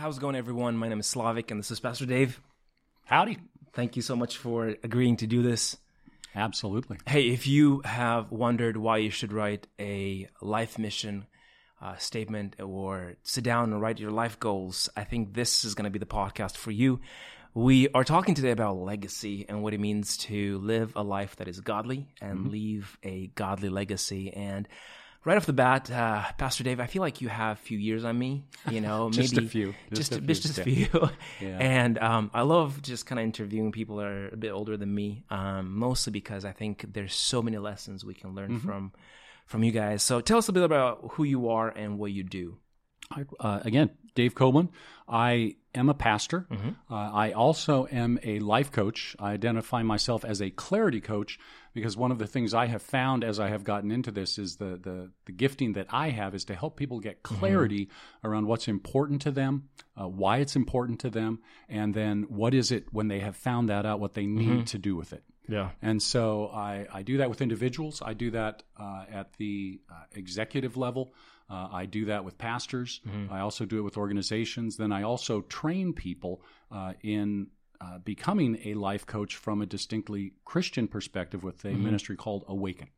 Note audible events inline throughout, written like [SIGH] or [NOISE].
how's it going, everyone? My name is Slavic, and this is Pastor Dave. Howdy. Thank you so much for agreeing to do this. Absolutely. Hey, if you have wondered why you should write a life mission uh, statement or sit down and write your life goals, I think this is going to be the podcast for you. We are talking today about legacy and what it means to live a life that is godly and leave a godly legacy. And right off the bat, uh, Pastor Dave, I feel like you have a few years on me. You [LAUGHS] know, Just a few. just Just a a, few, just a few. [LAUGHS] Yeah. And um, I love just kind of interviewing people that are a bit older than me, um, mostly because I think there's so many lessons we can learn Mm-hmm. from from you guys. So tell us a bit about who you are and what you do. Uh, again, Dave Coleman. I am a pastor. Uh, I also am a life coach. I identify myself as a clarity coach because one of the things I have found as I have gotten into this is the the, the gifting that I have is to help people get clarity around what's important to them, uh, why it's important to them, and then what is it when they have found that out, what they need to do with it. Yeah. And so I, I do that with individuals. I do that uh, at the uh, executive level. Uh, I do that with pastors. I also do it with organizations. Then I also train people uh, in uh, becoming a life coach from a distinctly Christian perspective with a ministry called Awaken.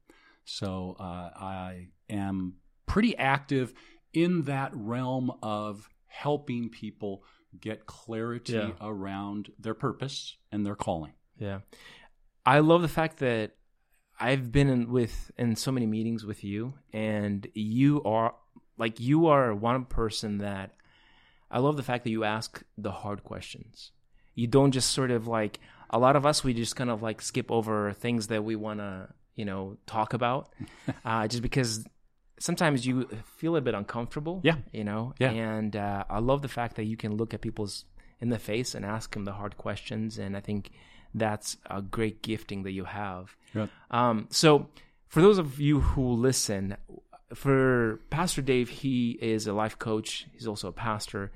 So uh, I am pretty active in that realm of helping people get clarity Yeah. around their purpose and their calling. Yeah. I love the fact that I've been in with in so many meetings with you and you are like you are one person that I love the fact that you ask the hard questions. You don't just sort of like a lot of us we just kind of like skip over things that we want to, you know, talk about [LAUGHS] uh, just because sometimes you feel a bit uncomfortable. Yeah. You know? Yeah. And uh, I love the fact that you can look at people's in the face and ask them the hard questions. And I think that's a great gifting that you have. Um, so, for those of you who listen, for Pastor Dave, he is a life coach. He's also a pastor.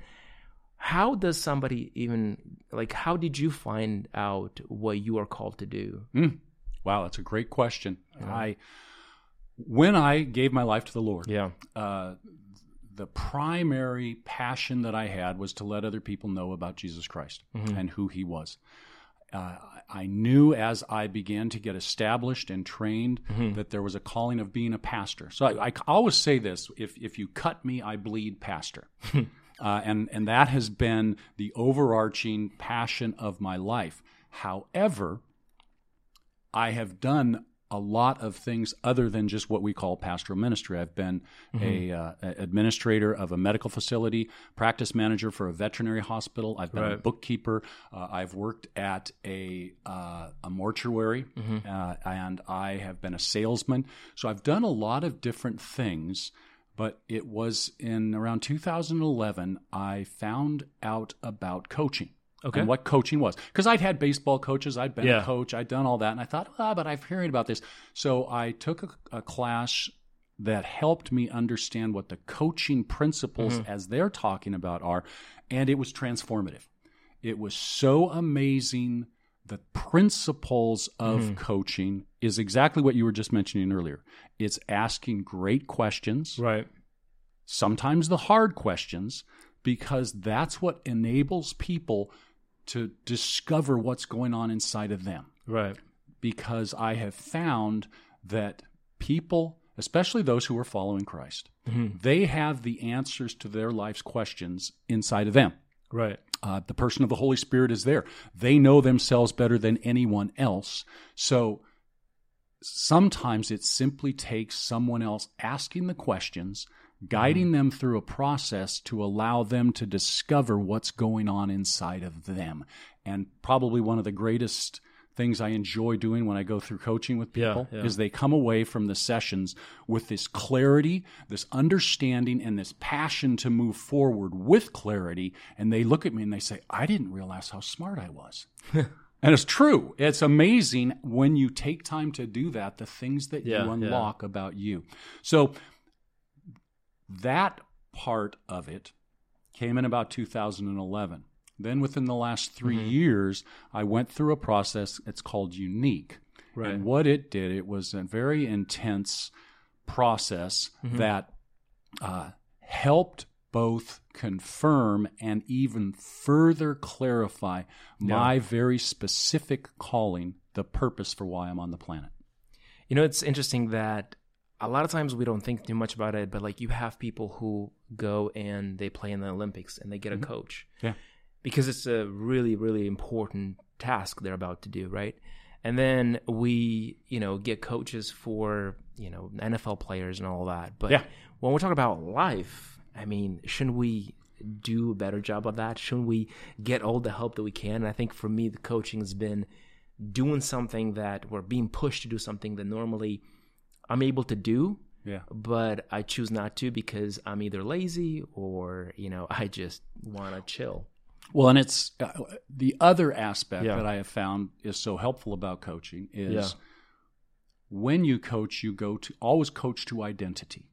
How does somebody even like? How did you find out what you are called to do? Wow, that's a great question. I when I gave my life to the Lord, Yeah, uh, the primary passion that I had was to let other people know about Jesus Christ and who He was. Uh, I knew as I began to get established and trained that there was a calling of being a pastor. So I, I always say this: if if you cut me, I bleed, pastor. [LAUGHS] uh, and and that has been the overarching passion of my life. However, I have done a lot of things other than just what we call pastoral ministry. I've been a uh, administrator of a medical facility, practice manager for a veterinary hospital. I've been a bookkeeper. Uh, I've worked at a uh, a mortuary, uh, and I have been a salesman. So I've done a lot of different things. But it was in around 2011 I found out about coaching Okay. and what coaching was. Because I'd had baseball coaches, I'd been Yeah. a coach, I'd done all that, and I thought, ah, but I've hearing about this. So I took a, a class that helped me understand what the coaching principles, as they're talking about, are, and it was transformative. It was so amazing. The principles of coaching is exactly what you were just mentioning earlier. It's asking great questions right. sometimes the hard questions, because that's what enables people to discover what's going on inside of them. Right. Because I have found that people, especially those who are following Christ, they have the answers to their life's questions inside of them. Right. Uh, the person of the Holy Spirit is there. They know themselves better than anyone else. So sometimes it simply takes someone else asking the questions, guiding mm-hmm. them through a process to allow them to discover what's going on inside of them. And probably one of the greatest things I enjoy doing when I go through coaching with people yeah. is they come away from the sessions with this clarity, this understanding, and this passion to move forward with clarity. And they look at me and they say, I didn't realize how smart I was. [LAUGHS] and it's true. It's amazing when you take time to do that, the things that Yeah, you yeah. unlock about you. So that part of it came in about 2011. Then within the last 3 Mm-hmm. years, I went through a process. It's called Unique. Right. And what it did, it was a very intense process Mm-hmm. that uh, helped both confirm and even further clarify my very specific calling, the purpose for why I'm on the planet. You know, it's interesting that a lot of times we don't think too much about it, but like you have people who go and they play in the Olympics and they get a mm-hmm. coach. Yeah. Because it's a really, really important task they're about to do, right? And then we, you know, get coaches for, you know, NFL players and all that. But Yeah. when we're talking about life, I mean, shouldn't we do a better job of that? Shouldn't we get all the help that we can? And I think for me, the coaching has been doing something that we're being pushed to do something that normally I'm able to do, Yeah. but I choose not to because I'm either lazy or, you know, [LAUGHS] I just want to chill. Well, and it's uh, the other aspect Yeah. that I have found is so helpful about coaching is Yeah. when you coach, you go to always coach to identity,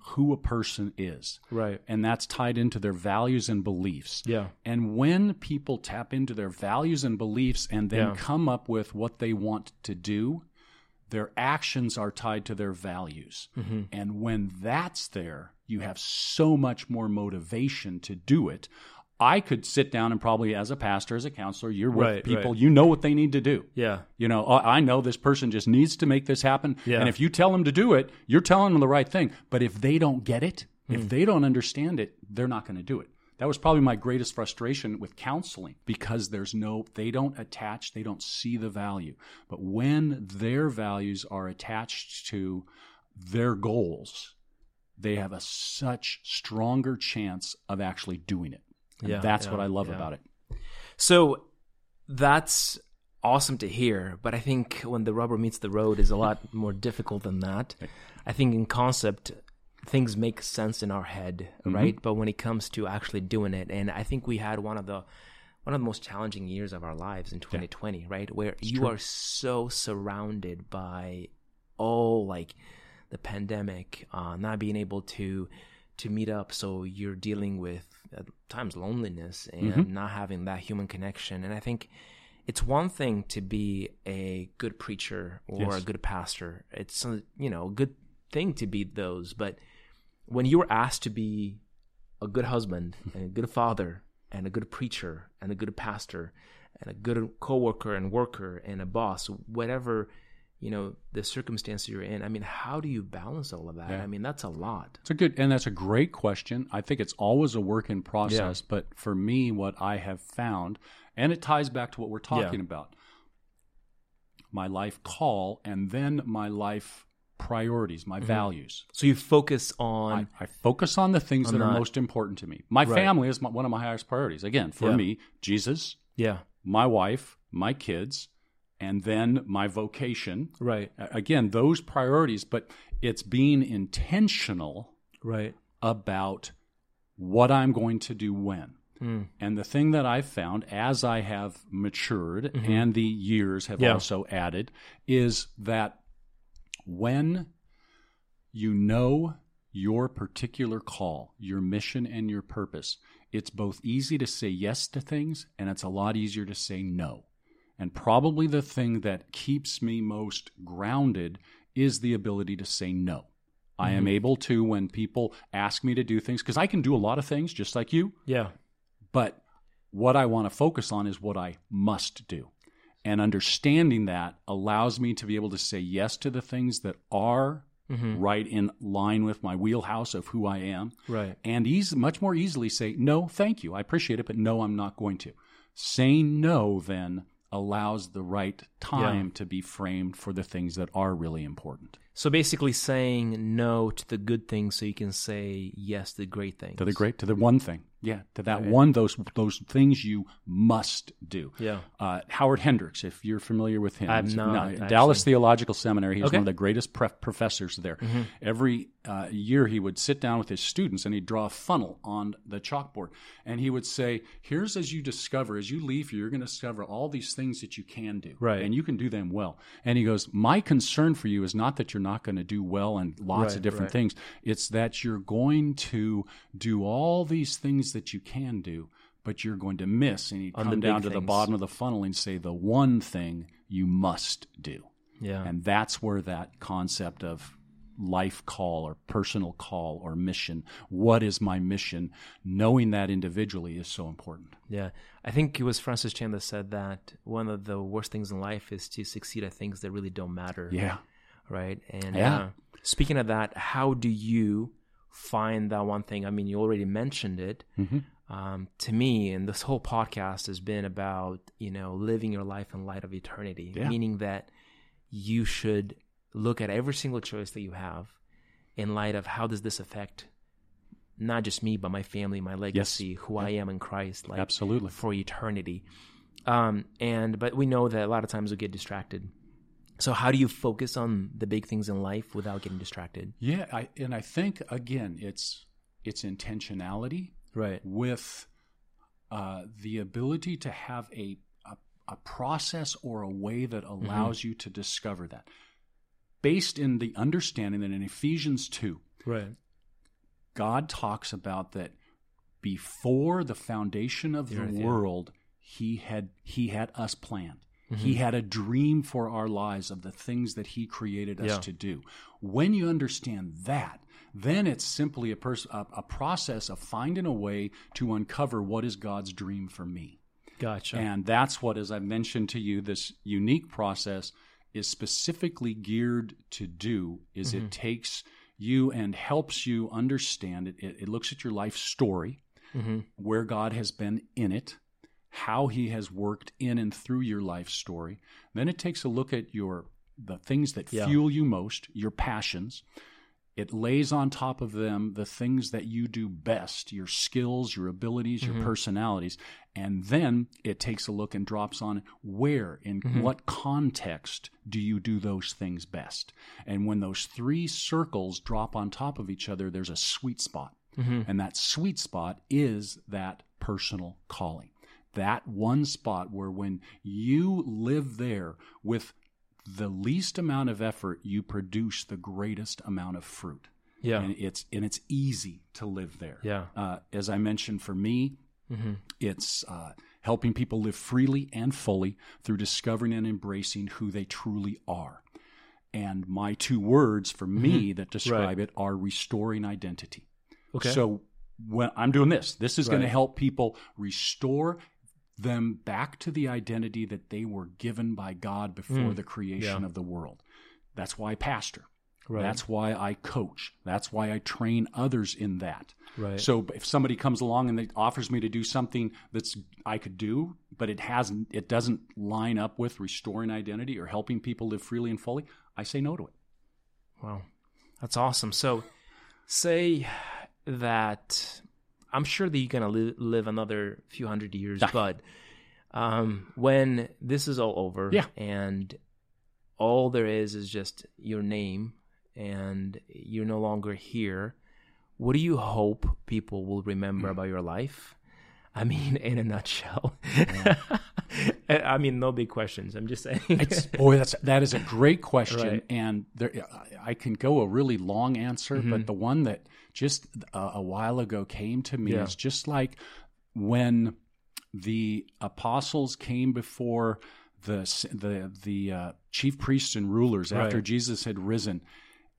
who a person is. Right. And that's tied into their values and beliefs. Yeah. And when people tap into their values and beliefs and then Yeah. come up with what they want to do, their actions are tied to their values. Mm-hmm. And when that's there, you have so much more motivation to do it. I could sit down and probably, as a pastor, as a counselor, you're with Right, people, right. you know what they need to do. Yeah. You know, "Oh, I know this person just needs to make this happen. Yeah. And if you tell them to do it, you're telling them the right thing. But if they don't get it, Hmm. if they don't understand it, they're not going to do it. That was probably my greatest frustration with counseling because there's no, they don't attach, they don't see the value. But when their values are attached to their goals, they have a such stronger chance of actually doing it. And Yeah, that's yeah, what I love yeah. about it. So that's awesome to hear, but I think when the rubber meets the road is a lot more difficult than that. I think in concept things make sense in our head, mm-hmm. right? But when it comes to actually doing it, and I think we had one of the one of the most challenging years of our lives in 2020, right? Where you are so surrounded by all like the pandemic, uh, not being able to to meet up, so you're dealing with at times loneliness and mm-hmm. not having that human connection. And I think it's one thing to be a good preacher or Yes. a good pastor. It's uh, you know a good thing to be those, but when you were asked to be a good husband and a good father and a good preacher and a good pastor and a good coworker and worker and a boss, whatever you know the circumstances you're in. I mean, how do you balance all of that? Yeah. I mean, that's a lot. It's a good, and that's a great question. I think it's always a work in process. But for me, what I have found, and it ties back to what we're talking Yeah. about my life call and then my life priorities, my values. So you focus on I focus on the things On that are most important to me. My Right. family is my, one of my highest priorities. Again, for Yeah. me, Jesus, yeah, my wife, my kids, and then my vocation. right, Again, those priorities, but it's being intentional right, about what I'm going to do when. Mm. And the thing that I've found as I have matured and the years have Mm-hmm. Yeah. also added is that when you know your particular call, your mission, and your purpose, it's both easy to say yes to things and it's a lot easier to say no. And probably the thing that keeps me most grounded is the ability to say no. I am mm-hmm. able to, when people ask me to do things, because I can do a lot of things just like you, yeah, but what I want to focus on is what I must do. And understanding that allows me to be able to say yes to the things that are Mm-hmm. right in line with my wheelhouse of who I am, right, and easy, much more easily say, no, thank you. I appreciate it, but no, I'm not going to. Saying no then allows the right time to be framed for the things that are really important. So basically, saying no to the good things so you can say yes to the great things. To the great, to the one thing. Yeah, to that one, those those things you must do. Yeah. Uh, Howard Hendricks, if you're familiar with him, I'm not, no. Dallas Theological Seminary. He was Okay. one of the greatest pref- professors there. Mm-hmm. Every uh, year, he would sit down with his students and he'd draw a funnel on the chalkboard, and he would say, "Here's as you discover, as you leave here, you're going to discover all these things that you can do, Right. And you can do them well." And he goes, "My concern for you is not that you're not going to do well and lots Right, of different right. things. It's that you're going to do all these things that you can do." But you're going to miss, and you On come down to the bottom of the funnel and say the one thing you must do. Yeah. And that's where that concept of life call or personal call or mission. What is my mission? Knowing that individually is so important. Yeah. I think it was Francis Chan that said that one of the worst things in life is to succeed at things that really don't matter. Yeah. Right. And Yeah. uh, speaking of that, how do you find that one thing? I mean, you already mentioned it. Mhm. Um, to me, and this whole podcast has been about, you know, living your life in light of eternity, Yeah. meaning that you should look at every single choice that you have in light of how does this affect not just me, but my family, my legacy, who I am in Christ, like Absolutely. for eternity. Um, and but we know that a lot of times we get distracted. So how do you focus on the big things in life without getting distracted? Yeah, I, and I think again, it's it's intentionality Right. with uh, the ability to have a, a a process or a way that allows you to discover that, based in the understanding that in Ephesians two, Right. God talks about that before the foundation of The the earth, yeah. world, he had he had us planned. Mm-hmm. He had a dream for our lives of the things that he created us Yeah. to do. When you understand that, then it's simply a, pers- a, a process of finding a way to uncover what is God's dream for me. Gotcha. And that's what, as I mentioned to you, this unique process is specifically geared to do is Mm-hmm. it takes you and helps you understand it. It, it looks at your life story, Mhm. where God has been in it, how he has worked in and through your life story. Then it takes a look at your the things that Yeah. fuel you most, your passions. It lays on top of them the things that you do best, your skills, your abilities, your mm-hmm. personalities. And then it takes a look and drops on where, in mm-hmm. what context do you do those things best? And when those three circles drop on top of each other, there's a sweet spot. Mm-hmm. And that sweet spot is that personal calling. That one spot where when you live there with the least amount of effort, you produce the greatest amount of fruit. yeah. And it's and it's easy to live there. Yeah. Uh, as I mentioned, for me, Mm-hmm. it's uh, helping people live freely and fully through discovering and embracing who they truly are. And my two words for me that describe it are restoring identity. Okay. So when I'm doing this, this is going to help people restore them back to the identity that they were given by God before Mm. the creation Yeah. of the world. That's why I pastor. Right. That's why I coach. That's why I train others in that. Right. So if somebody comes along and they offers me to do something that's I could do, but it hasn't it doesn't line up with restoring identity or helping people live freely and fully, I say no to it. Wow, that's awesome. So, say that I'm sure that you're gonna li- live another few hundred years, Yeah. but um, when this is all over, Yeah. and all there is is just your name, and you're no longer here, what do you hope people will remember about your life? I mean, [LAUGHS] in a nutshell. I mean, no big questions. I'm just saying. It's, boy, that's that is a great question, Right. and there, I can go a really long answer, Mm-hmm. but the one that just a, a while ago came to me Yeah. is just like when the apostles came before the the the uh, chief priests and rulers after Jesus had risen.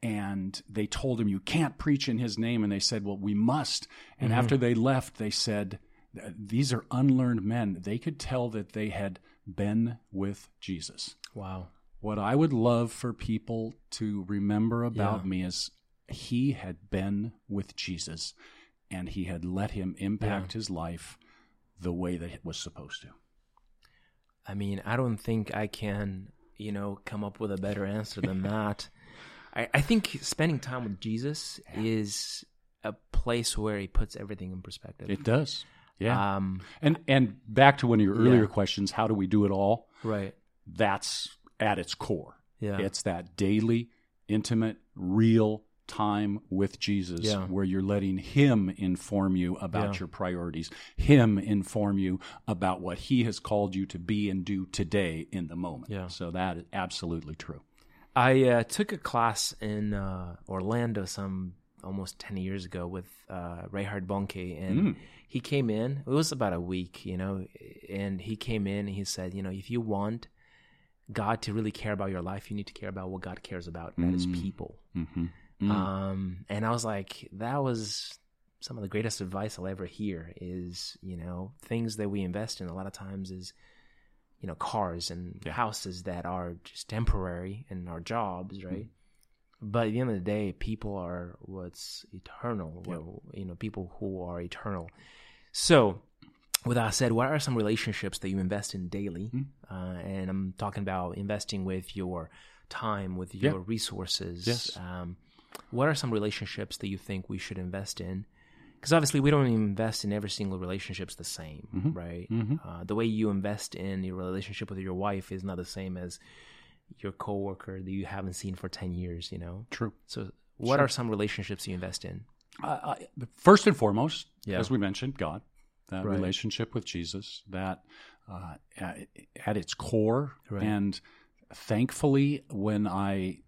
And they told him, You can't preach in his name. And they said, Well, we must. And Mm-hmm. after they left, they said, These are unlearned men. They could tell that they had been with Jesus. wow. What I would love for people to remember about Yeah. me is he had been with Jesus and he had let him impact his life the way that it was supposed to. I mean, I don't think I can, you know, come up with a better answer than [LAUGHS] that. I, I think spending time with Jesus is a place where he puts everything in perspective. It does. Yeah. Um, and and back to one of your earlier Yeah. questions, how do we do it all? right. That's at its core. Yeah. It's that daily, intimate, real time with Jesus Yeah. where you're letting Him inform you about Yeah. your priorities, Him inform you about what He has called you to be and do today in the moment. Yeah. So that is absolutely true. I uh, took a class in uh, Orlando some almost 10 years ago with uh, Reinhard Bonnke, and Mm. He came in. It was about a week, you know, and he came in and he said, you know, if you want God to really care about your life, you need to care about what God cares about, and that is Mm. people. hmm Mm. Um, and I was like, that was some of the greatest advice I'll ever hear is, you know, things that we invest in a lot of times is, you know, cars and Yeah. houses that are just temporary and our jobs, right? Mm-hmm. But at the end of the day, people are what's eternal, Yep. well, you know, people who are eternal. So, with that said, what are some relationships that you invest in daily? Mhm. Uh, and I'm talking about investing with your time, with Yeah. your resources. Yes. Um, what are some relationships that you think we should invest in? Because obviously, we don't invest in every single relationship's the same, Mhm. right? Mhm. Uh, the way you invest in your relationship with your wife is not the same as your coworker that you haven't seen for ten years. You know. True. So, what Sure. are some relationships you invest in? Uh, I, first and foremost, Yeah. as we mentioned, God, that Right. relationship with Jesus, that uh, at, at its core, Right. and thankfully, when I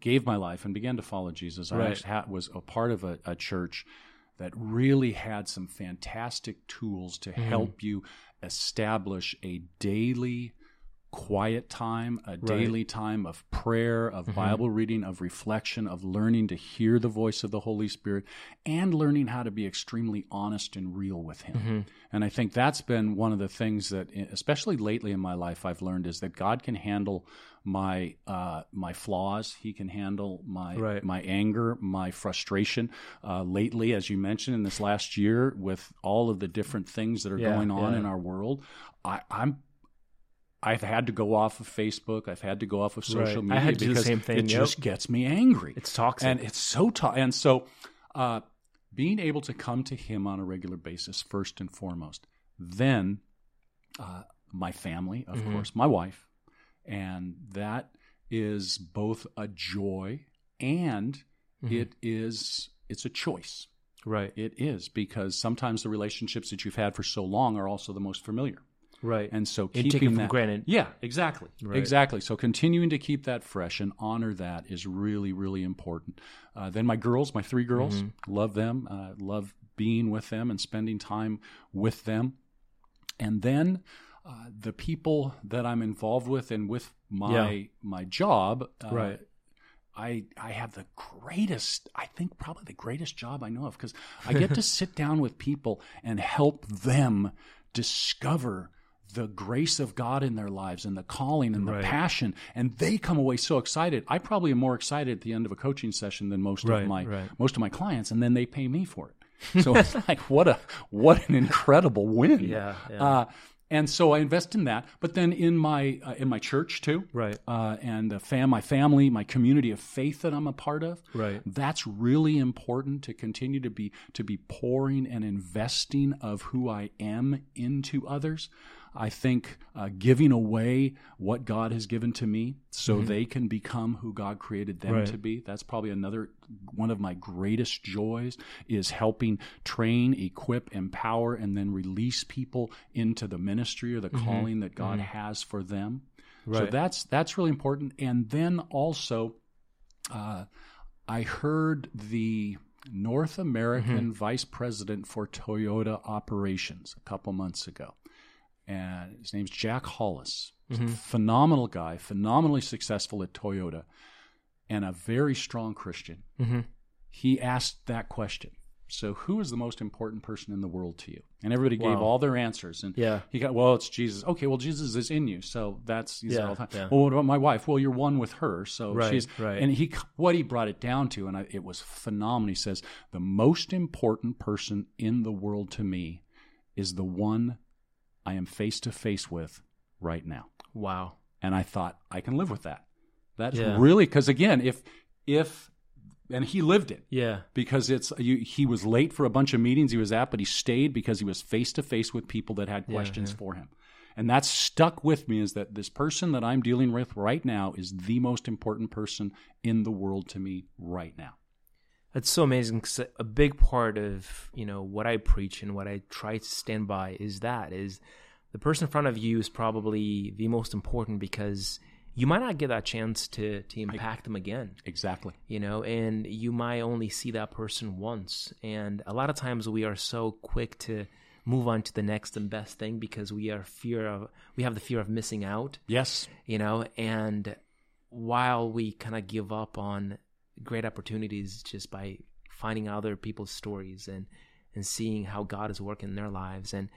gave my life and began to follow Jesus, I Right. ha- was a part of a, a church that really had some fantastic tools to Mm-hmm. help you establish a daily quiet time, a daily time of prayer, of Mm-hmm. Bible reading, of reflection, of learning to hear the voice of the Holy Spirit, and learning how to be extremely honest and real with Him. Mm-hmm. And I think that's been one of the things that, especially lately in my life, I've learned is that God can handle my uh, my flaws. He can handle my Right. my anger, my frustration. Uh, lately, as you mentioned, in this last year, with all of the different things that are Yeah, going on yeah. in our world, I, I'm I've had to go off of Facebook. I've had to go off of social Right. media I had to do the because same thing, it yep. just gets me angry. It's toxic. and it's so tough. And so, uh, being able to come to Him on a regular basis, first and foremost, then uh, my family, of Mhm. course, my wife, and that is both a joy and Mhm. it is it's a choice. right, It is because sometimes the relationships that you've had for so long are also the most familiar. Right. And so You keeping take it for that, granted. yeah, exactly, Right. exactly. So continuing to keep that fresh and honor that is really, really important. Uh, then my girls, my three girls, Mm-hmm. love them, uh, love being with them and spending time with them. And then uh, the people that I'm involved with and with my Yeah. my job, uh, Right. I I have the greatest, I think probably the greatest job I know of because I get to [LAUGHS] sit down with people and help them discover the grace of God in their lives and the calling and the Right. passion, and they come away so excited. I probably am more excited at the end of a coaching session than most Right, of my right. most of my clients, and then they pay me for it. So [LAUGHS] it's like what a what an incredible win. Yeah, yeah. Uh, and so I invest in that, but then in my uh, in my church too, Right. Uh, and the fam, my family, my community of faith that I'm a part of, Right. That's really important to continue to be to be pouring and investing of who I am into others. I think uh, giving away what God has given to me so they can become who God created them Right. to be. That's probably another one of my greatest joys is helping train, equip, empower, and then release people into the ministry or the calling that God has for them. So that's that's really important. And then also, uh, I heard the North American vice president for Toyota operations a couple months ago, and his name's Jack Hollis. A phenomenal guy, phenomenally successful at Toyota, and a very strong Christian. Mhm. He asked that question. So, who is the most important person in the world to you? And everybody gave Wow. all their answers. And Yeah. he got, well, it's Jesus. Okay, well, Jesus is in you, so that's he's Yeah, all the time. yeah. Well, what about my wife? Well, you're one with her, so Right, she's right. And he, what he brought it down to, and I, it was phenomenal. He says the most important person in the world to me is the one I am face to face with right now. Wow. And I thought I can live with that. That's Yeah. really because again, if if and he lived it Yeah. because it's you, he was late for a bunch of meetings he was at, but he stayed because he was face to face with people that had Yeah, questions yeah. for him. And that's stuck with me is that this person that I'm dealing with right now is the most important person in the world to me right now. That's so amazing. 'cause a big part of you know what I preach and what I try to stand by is that is the person in front of you is probably the most important because you might not get that chance to to impact them again. Exactly. You know, and you might only see that person once. And a lot of times we are so quick to move on to the next and best thing because we are fear of we have the fear of missing out Yes. you know and while we kind of give up on great opportunities just by finding other people's stories and and seeing how God is working in their lives. And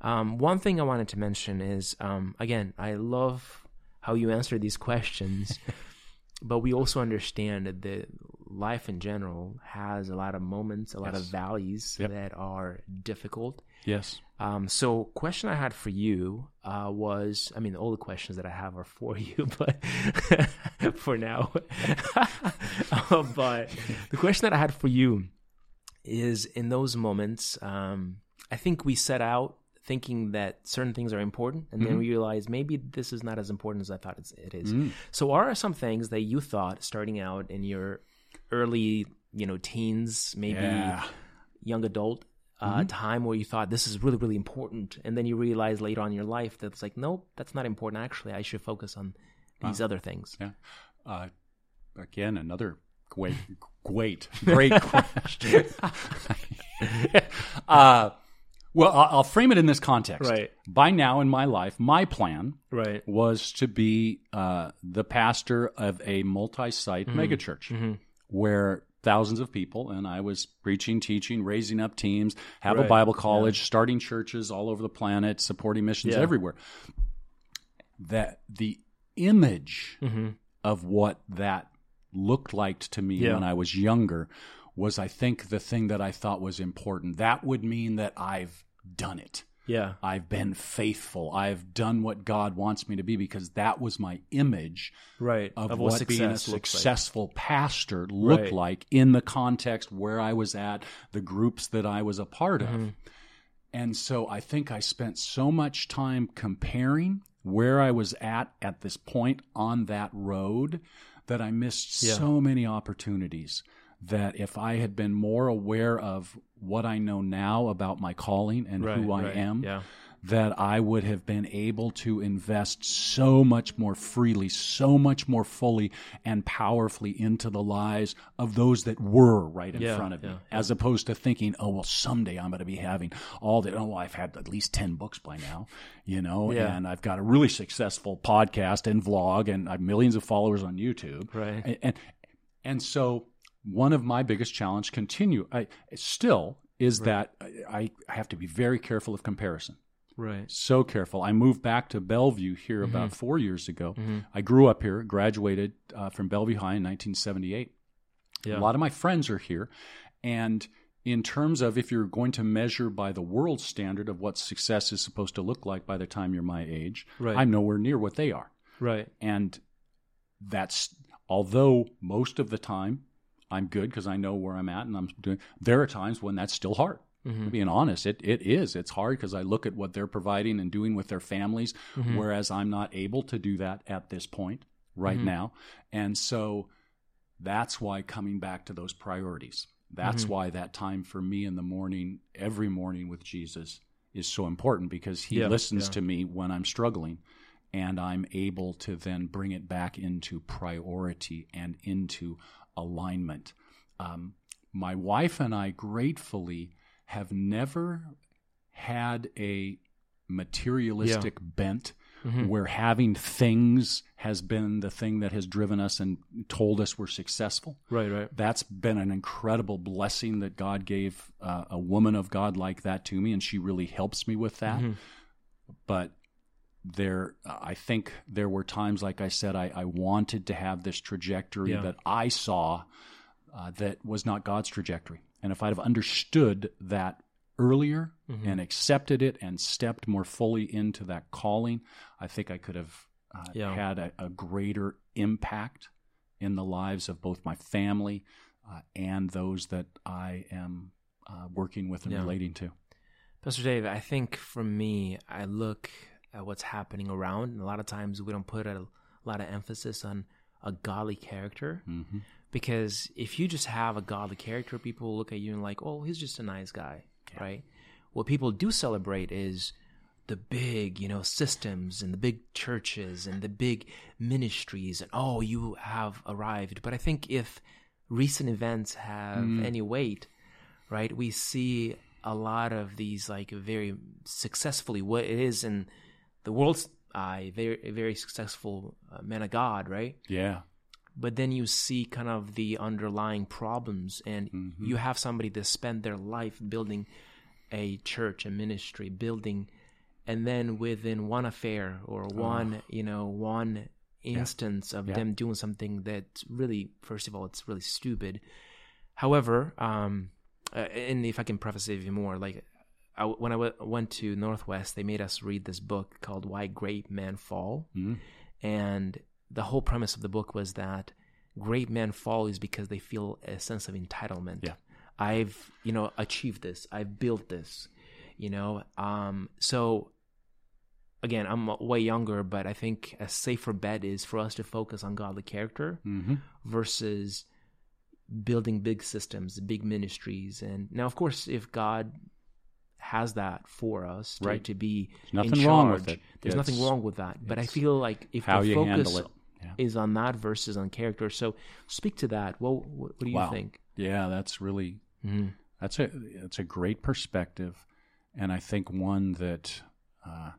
um, one thing I wanted to mention is um, again, I love how you answer these [LAUGHS] questions, but we also understand that life in general has a lot of moments, a lot Yes. of valleys Yep. that are difficult. Yes. Um, so, question I had for you uh, was, I mean, all the questions that I have are for [LAUGHS] you, but [LAUGHS] for now. [LAUGHS] Uh, but the question that I had for you is, in those moments, um, I think we set out thinking that certain things are important, and then we realize maybe this is not as important as I thought it's, it is. So, what are some things that you thought starting out in your early, you know, teens, maybe Yeah. young adult uh, time where you thought this is really really important and then you realize later on in your life that it's like nope that's not important actually i should focus on these other things Yeah. Uh, again, another great, great, great [LAUGHS] question. [LAUGHS] uh, well, I'll, frame it in this context. Right. By now in my life, my plan right was to be uh, the pastor of a multi-site megachurch where thousands of people and I was preaching, teaching, raising up teams, have a Bible college, starting churches all over the planet, supporting missions Yeah. everywhere. That the image mm-hmm. of what that looked like to me Yeah. when I was younger was I think the thing that I thought was important. That would mean that I've done it. yeah I've been faithful. I've done what God wants me to be because that was my image right of, what what being a success looks like. successful pastor looked Right. like in the context where I was at, the groups that I was a part Mm-hmm. of. And so I think I spent so much time comparing where I was at at this point on that road that I missed Yeah. so many opportunities. That if I had been more aware of what I know now about my calling and right, who I right. am, yeah that I would have been able to invest so much more freely, so much more fully and powerfully into the lives of those that were right in Yeah, front of me, as opposed to thinking, oh, well, someday I'm going to be having all the, oh, I've had at least 10 books by now, you know, Yeah. and I've got a really successful podcast and vlog and I have millions of followers on YouTube. right And, and, and so one of my biggest challenge continue I still is that I, I have to be very careful of comparison right so careful. I moved back to Bellevue here Mm-hmm. about four years ago. I grew up here, graduated uh, from Bellevue High in 1978. yeah A lot of my friends are here. And in terms of if you're going to measure by the world standard of what success is supposed to look like by the time you're my age, Right. I'm nowhere near what they are. right And that's, although most of the time I'm good because I know where I'm at and I'm doing, there are times when that's still hard. Mhm. Being honest, it, it is. It's hard because I look at what they're providing and doing with their families, Mm-hmm. whereas I'm not able to do that at this point right Mhm. now. And so that's why coming back to those priorities, that's Mhm. why that time for me in the morning, every morning with Jesus, is so important because he Yeah, listens yeah. to me when I'm struggling and I'm able to then bring it back into priority and into alignment. Um, my wife and I gratefully have never had a materialistic bent Mhm. where having things has been the thing that has driven us and told us we're successful. right right That's been an incredible blessing that God gave uh, a woman of God like that to me, and she really helps me with that. Mhm. But there, I think there were times, like I said, I, I wanted to have this trajectory Yeah. that I saw uh, that was not God's trajectory. And if I'd have understood that earlier Mhm. and accepted it and stepped more fully into that calling, I think I could have uh, Yeah. had a, a greater impact in the lives of both my family uh, and those that I am uh, working with and Yeah. relating to. Pastor Dave, I think for me, I look at what's happening around, and a lot of times we don't put a, lot of emphasis on a godly character. hmm Because if you just have a godly character, people will look at you and like, oh, he's just a nice guy, right? What people do celebrate is the big, you know, systems and the big churches and the big ministries, and oh, you have arrived. But I think if recent events have Mm. any weight, right, we see a lot of these like very successfully what it is in the world's eye, very very successful uh, men of God, right? Yeah. but then you see kind of the underlying problems and Mm-hmm. you have somebody that spent their life building a church a ministry building and then within one affair or one you know one instance of Yeah. them doing something that really first of all it's really stupid however um uh, and if i can preface it even more like I, when I w- went to northwest they made us read this book called why great men fall Mhm. and the whole premise of the book was that great men fall is because they feel a sense of entitlement. Yeah. I've, you know, achieved this. I've built this, you know. Um so again, I'm way younger, but I think a safer bet is for us to focus on godly character Mm-hmm. versus building big systems, big ministries. And now of course, if God has that for us to, Right. to be nothing in wrong with it. There's nothing wrong with that. But I feel like if how the focus. Yeah. is on that versus on character. So speak to that. Well, what, what do you Wow. think? Yeah, that's really Mhm. that's a it's a great perspective, and I think one that uh,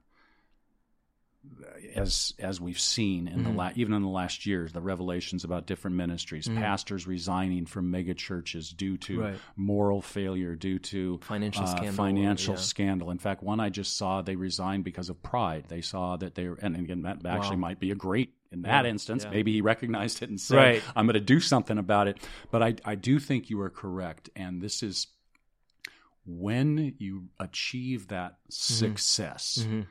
as as we've seen in the Mhm. la- even in the last years, the revelations about different ministries, Mhm. pastors resigning from mega churches due to Right. moral failure, due to Financial uh, scandal. financial yeah. scandal. In fact, one I just saw they resigned because of pride. They saw that they were, and again, that actually Wow. might be a great in that Yeah, instance. yeah. Maybe he recognized it and said, Right. "I'm going to do something about it." But I, I do think you are correct, and this is when you achieve that success. Mhm.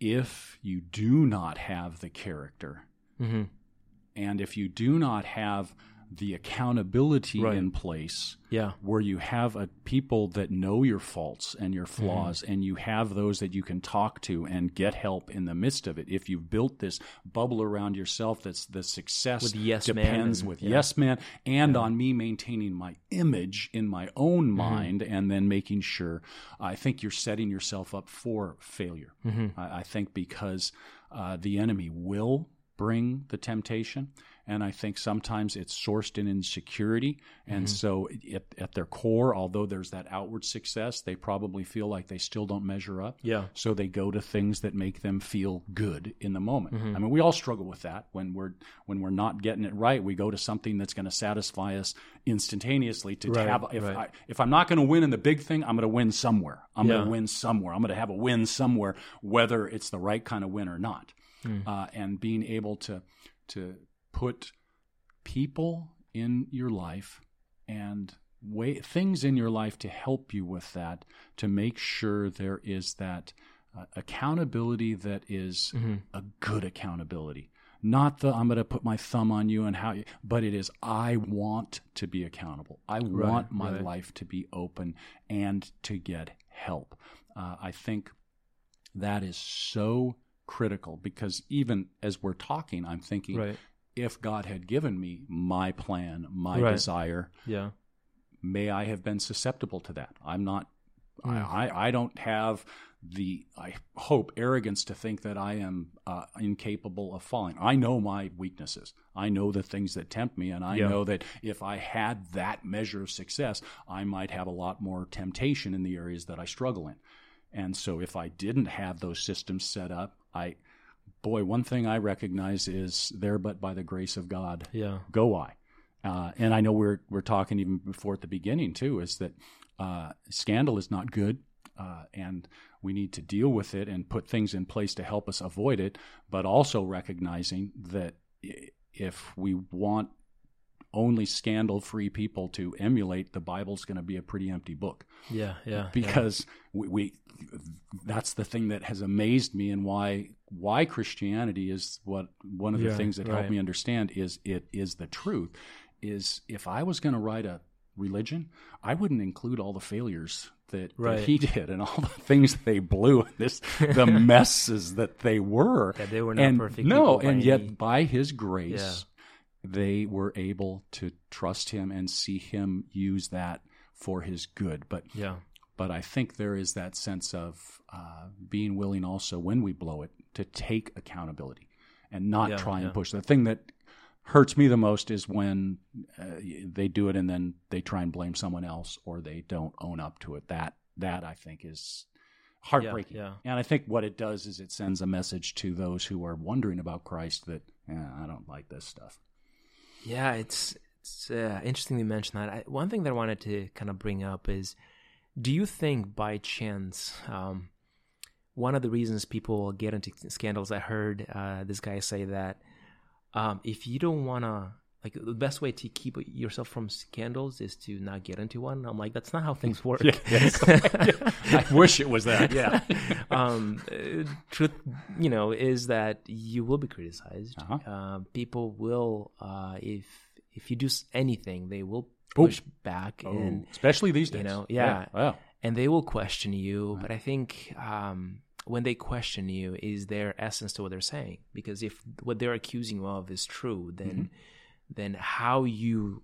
If you do not have the character, Mhm. and if you do not have the accountability Right. in place, Yeah. where you have a people that know your faults and your flaws Mm-hmm. and you have those that you can talk to and get help in the midst of it if you've built this bubble around yourself that's the success With yes man depends and- with yeah. yes man and on me maintaining my image in my own Mm-hmm. mind and then making sure i think you're setting yourself up for failure Mhm. I, I think because uh, the enemy will bring the temptation. And I think sometimes it's sourced in insecurity. And so, at, at their core, although there's that outward success, they probably feel like they still don't measure up. Yeah. So they go to things that make them feel good in the moment. Mm-hmm. I mean, we all struggle with that when we're when we're not getting it right. We go to something that's going to satisfy us instantaneously. To Right, have, if right. I if I'm not going to win in the big thing, I'm going to win somewhere. I'm going to win somewhere. I'm going to have a win somewhere, whether it's the right kind of win or not. Hmm. Uh, and being able to to put people in your life and way, things in your life to help you with that, to make sure there is that uh, accountability that is Mm-hmm. a good accountability. Not the I'm going to put my thumb on you and how you, but it is I want to be accountable. I want my right. life to be open and to get help. Uh, I think that is so critical because even as we're talking, I'm thinking Right. if God had given me my plan, my Right. desire, Yeah. may I have been susceptible to that? I'm not. Hmm. I, I I don't have the I hope arrogance to think that I am uh, incapable of falling. I know my weaknesses. I know the things that tempt me, and I Yeah. know that if I had that measure of success, I might have a lot more temptation in the areas that I struggle in. And so, if I didn't have those systems set up, I, boy, one thing I recognize is there, but by the grace of God, Yeah. go I. Uh, and I know we're we're talking even before at the beginning too is that uh, scandal is not good, uh, and we need to deal with it and put things in place to help us avoid it. But also recognizing that if we want only scandal-free people to emulate, the Bible's going to be a pretty empty book Yeah. Yeah. because we, we that's the thing that has amazed me and why why Christianity is what one of the Yeah, things that right. helped me understand is it is the truth is if I was going to write a religion I wouldn't include all the failures that, Right. that he did and all the things they blew and this the [LAUGHS] messes that they were Yeah, they were not and perfect no and yet by his grace they were able to trust him and see him use that for his good but Yeah. but I think there is that sense of uh, being willing also when we blow it to take accountability and not Yeah, try and yeah. push. The thing that hurts me the most is when uh, they do it and then they try and blame someone else or they don't own up to it. That that I think is heartbreaking. yeah. And I think what it does is it sends a message to those who are wondering about Christ that "Eh, I don't like this stuff. Yeah, it's it's uh, interesting you mention that. I, one thing that I wanted to kind of bring up is, do you think by chance, um, one of the reasons people get into scandals? I heard uh, this guy say that um, if you don't want to like the best way to keep yourself from scandals is to not get into one. I'm like, that's not how things [LAUGHS] work. Yeah, yes. [LAUGHS] [LAUGHS] I wish it was that. yeah. Um, uh, truth, you know, is that you will be criticized. Uh-huh. Uh, people will, uh, if if you do anything, they will push Ooh. back, oh, and especially these days, you know, yeah, yeah. Wow. and they will question you. Right. But I think um, when they question you, is their essence to what they're saying? Because if what they're accusing you of is true, then mm-hmm then how you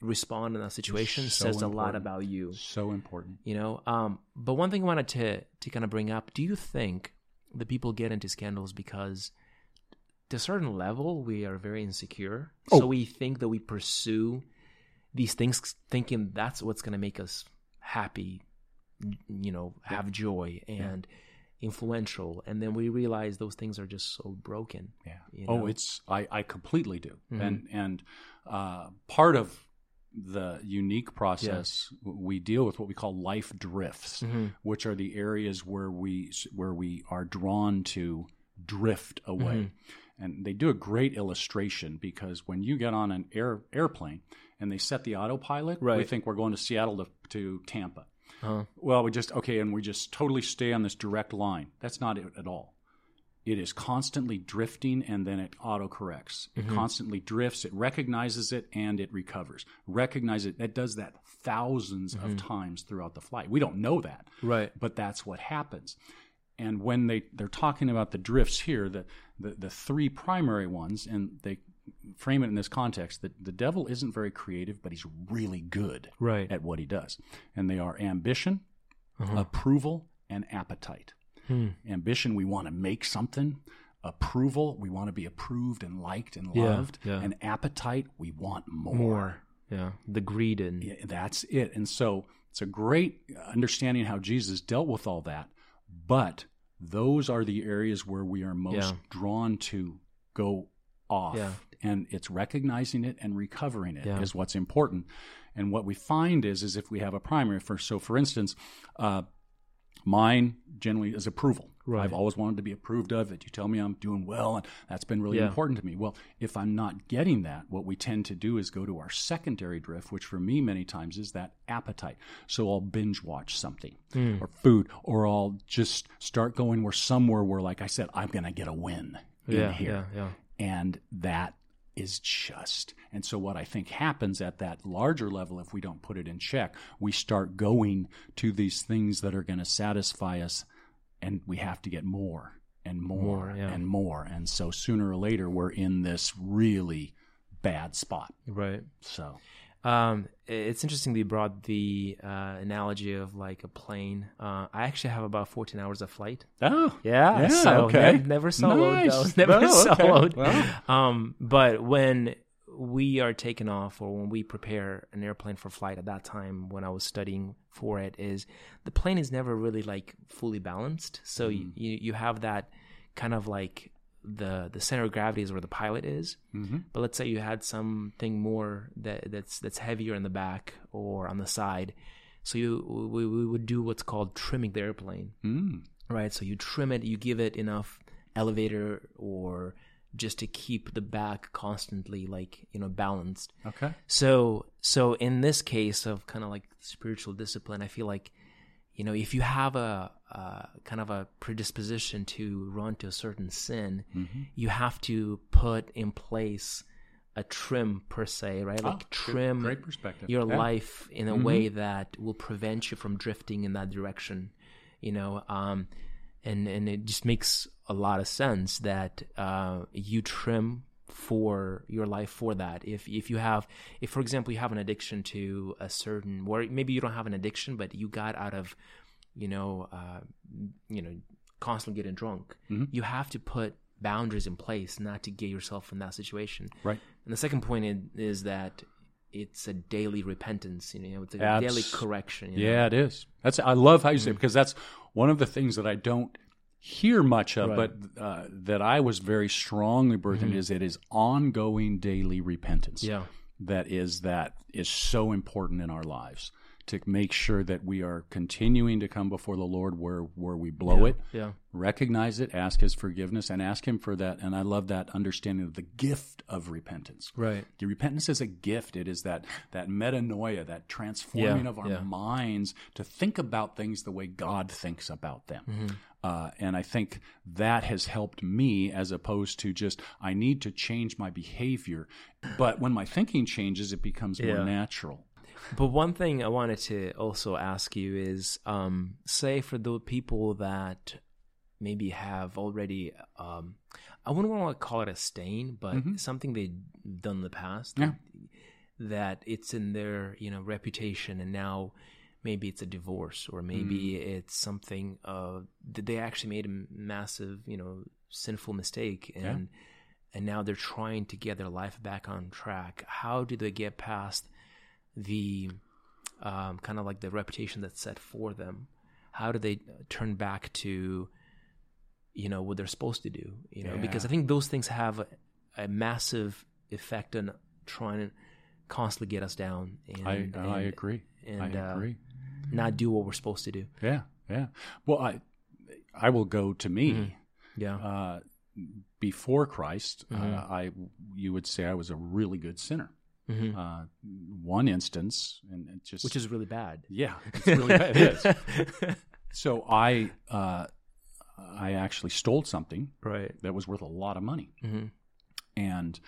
respond in that situation so says important. a lot about you. So important. You know, um, but one thing I wanted to to kind of bring up: Do you think the people get into scandals because, to a certain level, we are very insecure, oh. so we think that we pursue these things, thinking that's what's going to make us happy, you know, have joy and. Yeah influential and then we realize those things are just so broken yeah you oh, know? oh it's i i completely do mm-hmm. and and uh, part of the unique process yeah. we deal with what we call life drifts mm-hmm. which are the areas where we where we are drawn to drift away mm-hmm. and they do a great illustration because when you get on an air airplane and they set the autopilot right. we think we're going to seattle to, to tampa uh-huh. Well, we just, okay, and we just totally stay on this direct line. That's not it at all. It is constantly drifting and then it autocorrects. It mm-hmm. constantly drifts, it recognizes it, and it recovers. Recognize it. It does that 1000s mm-hmm. of times throughout the flight. We don't know that. Right. But that's what happens. And when they, they're talking about the drifts here, the, the, the three primary ones, and they frame it in this context that the devil isn't very creative, but he's really good right. at what he does. And they are ambition, uh-huh. approval, and appetite. Hmm. Ambition, we want to make something. Approval, we want to be approved and liked and loved. Yeah, yeah. And appetite, we want more. More. Yeah. The greed and yeah, that's it. And so it's a great understanding how Jesus dealt with all that. But those are the areas where we are most drawn to go off. Yeah and it's recognizing it and recovering it yeah. is what's important. And what we find is, is if we have a primary for, so for instance, uh, mine generally is approval. Right. I've always wanted to be approved of it. You tell me I'm doing well, and that's been really yeah. important to me. Well, if I'm not getting that, what we tend to do is go to our secondary drift, which for me many times is that appetite. So I'll binge watch something mm. or food, or I'll just start going where somewhere where, like I said, I'm going to get a win yeah, in here. Yeah, yeah. And that is just. And so, what I think happens at that larger level, if we don't put it in check, we start going to these things that are going to satisfy us, and we have to get more and more, more yeah. and more. And so, sooner or later, we're in this really bad spot. Right. So, um, it's interesting that you brought the uh, analogy of like a plane. Uh, I actually have about 14 hours of flight. Oh, yeah. yeah so okay. Ne- never soloed. Nice. [LAUGHS] Never oh, soloed. Well. Um, but when we are taken off or when we prepare an airplane for flight at that time when I was studying for it is the plane is never really like fully balanced. So mm. you, you have that kind of like the the center of gravity is where the pilot is. Mm-hmm. But let's say you had something more that that's that's heavier in the back or on the side. So you we, we would do what's called trimming the airplane. Mm. Right. So you trim it, you give it enough elevator or just to keep the back constantly like you know balanced okay so so in this case of kind of like spiritual discipline i feel like you know, if you have a, a, kind of a predisposition to run to a certain sin, mm-hmm. you have to put in place a trim per se, right? Like oh, trim great perspective. your yeah. life in a mm-hmm. way that will prevent you from drifting in that direction. You know, um, and and it just makes a lot of sense that uh, you trim for your life for that if if you have if for example you have an addiction to a certain or maybe you don't have an addiction but you got out of you know uh, you know constantly getting drunk mm-hmm. you have to put boundaries in place not to get yourself in that situation right and the second point is, that it's a daily repentance you know it's a Abs- daily correction yeah know? it is that's i love how you say it mm-hmm. because that's one of the things that i don't hear much of, Right. but uh, that I was very strongly birthed in is it is ongoing daily repentance. Yeah. That is that is so important in our lives to make sure that we are continuing to come before the Lord where where we blow it, Yeah. recognize it, ask His forgiveness, and ask Him for that. And I love that understanding of the gift of repentance. Right. The repentance is a gift. It is that that metanoia, that transforming Yeah, of our yeah. minds to think about things the way God thinks about them. Mm-hmm. Uh, and I think that has helped me as opposed to just I need to change my behavior. But when my thinking changes, it becomes more natural. But one thing I wanted to also ask you is, um, say for the people that maybe have already, um, I wouldn't want to call it a stain, but something they've done in the past, Yeah. that it's in their you know reputation, and now maybe it's a divorce, or maybe Mm. it's something uh, that they actually made a massive you know sinful mistake, and and now they're trying to get their life back on track. How do they get past the um, kind of like the reputation that's set for them? How do they turn back to you know what they're supposed to do? You know, because I think those things have a, a massive effect on trying to constantly get us down. And, I and, I agree. and, I uh, agree. Not do what we're supposed to do. Yeah, yeah. Well, I I will go to me. Mhm. Yeah. Uh, before Christ, Mhm. uh, I you would say I was a really good sinner. Hmm Uh, one instance, and it just Which is really bad. yeah, [LAUGHS] it's really bad. It is. So I uh, I actually stole something right. that was worth a lot of money hmm and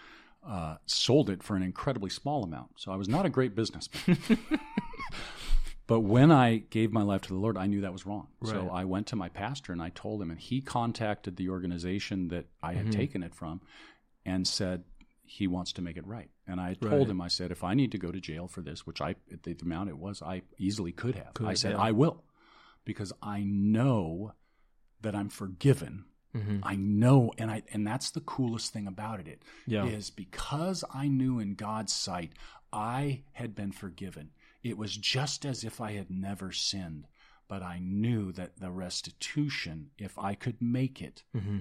uh, sold it for an incredibly small amount. So I was not a great businessman. [LAUGHS] but when I gave my life to the Lord, I knew that was wrong. So I went to my pastor and I told him, and he contacted the organization that I had Mhm. taken it from and said he wants to make it right. And I told Right. him, I said, if I need to go to jail for this, which I at the amount it was, I easily could have. Could, I said, yeah. I will, because I know that I'm forgiven hmm I know, and I and that's the coolest thing about it. It Yeah. is because I knew in God's sight I had been forgiven. It was just as if I had never sinned, but I knew that the restitution, if I could make it, hmm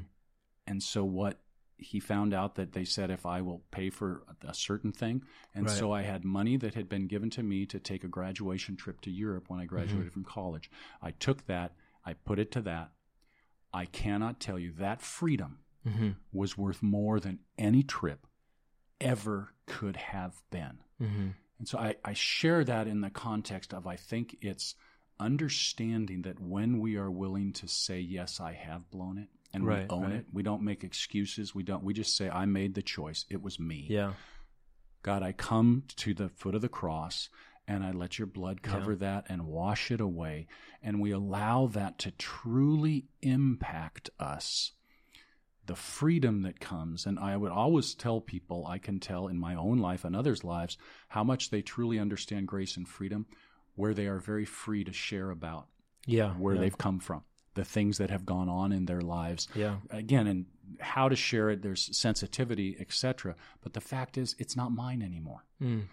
and so what he found out that they said if I will pay for a certain thing, and Right. so I had money that had been given to me to take a graduation trip to Europe when I graduated from college. I took that, I put it to that. I cannot tell you that freedom hmm was worth more than any trip ever could have been. hmm And so I, I share that in the context of I think it's understanding that when we are willing to say, Yes, I have blown it, and Right, we own right. it, we don't make excuses. We don't we just say, I made the choice. It was me. Yeah. God, I come to the foot of the cross and I let your blood cover Yeah. that and wash it away. And we allow that to truly impact us. The freedom that comes. And I would always tell people, I can tell in my own life and others' lives, how much they truly understand grace and freedom, where they are very free to share about Yeah. where yeah. they've come from, the things that have gone on in their lives Yeah. again and how to share it there's sensitivity etc but the fact is it's not mine anymore Mm.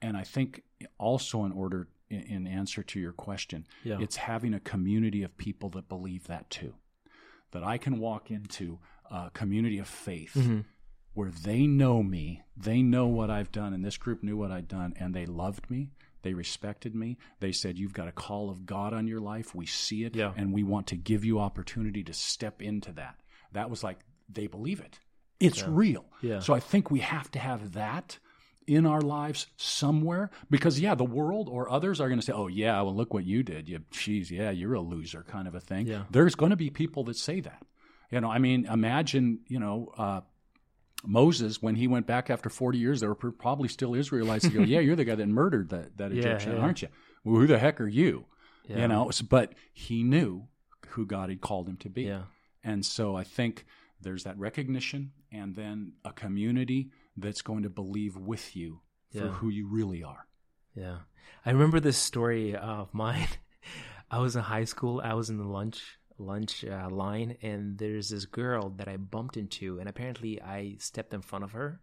and i think also in order in, answer to your question Yeah. it's having a community of people that believe that too that i can walk into a community of faith Mhm. where they know me they know what i've done and this group knew what i'd done and they loved me they respected me. They said, You've got a call of God on your life. We see it. Yeah. And we want to give you opportunity to step into that. That was like, they believe it. It's real. Yeah. So I think we have to have that in our lives somewhere because, yeah, the world or others are going to say, Oh, yeah, well, look what you did. You, geez, yeah, you're a loser kind of a thing. Yeah. There's going to be people that say that. You know, I mean, imagine, you know, uh, Moses, when he went back after 40 years, there were probably still Israelites that go, Yeah, you're the guy that murdered that, that [LAUGHS] Yeah, Egyptian, yeah. aren't you? Well, who the heck are you? Yeah. You know, but he knew who God had called him to be. And so I think there's that recognition and then a community that's going to believe with you for who you really are. Yeah. I remember this story of mine. [LAUGHS] I was in high school. I was in the lunch lunch uh, line, and there's this girl that I bumped into, and apparently I stepped in front of her,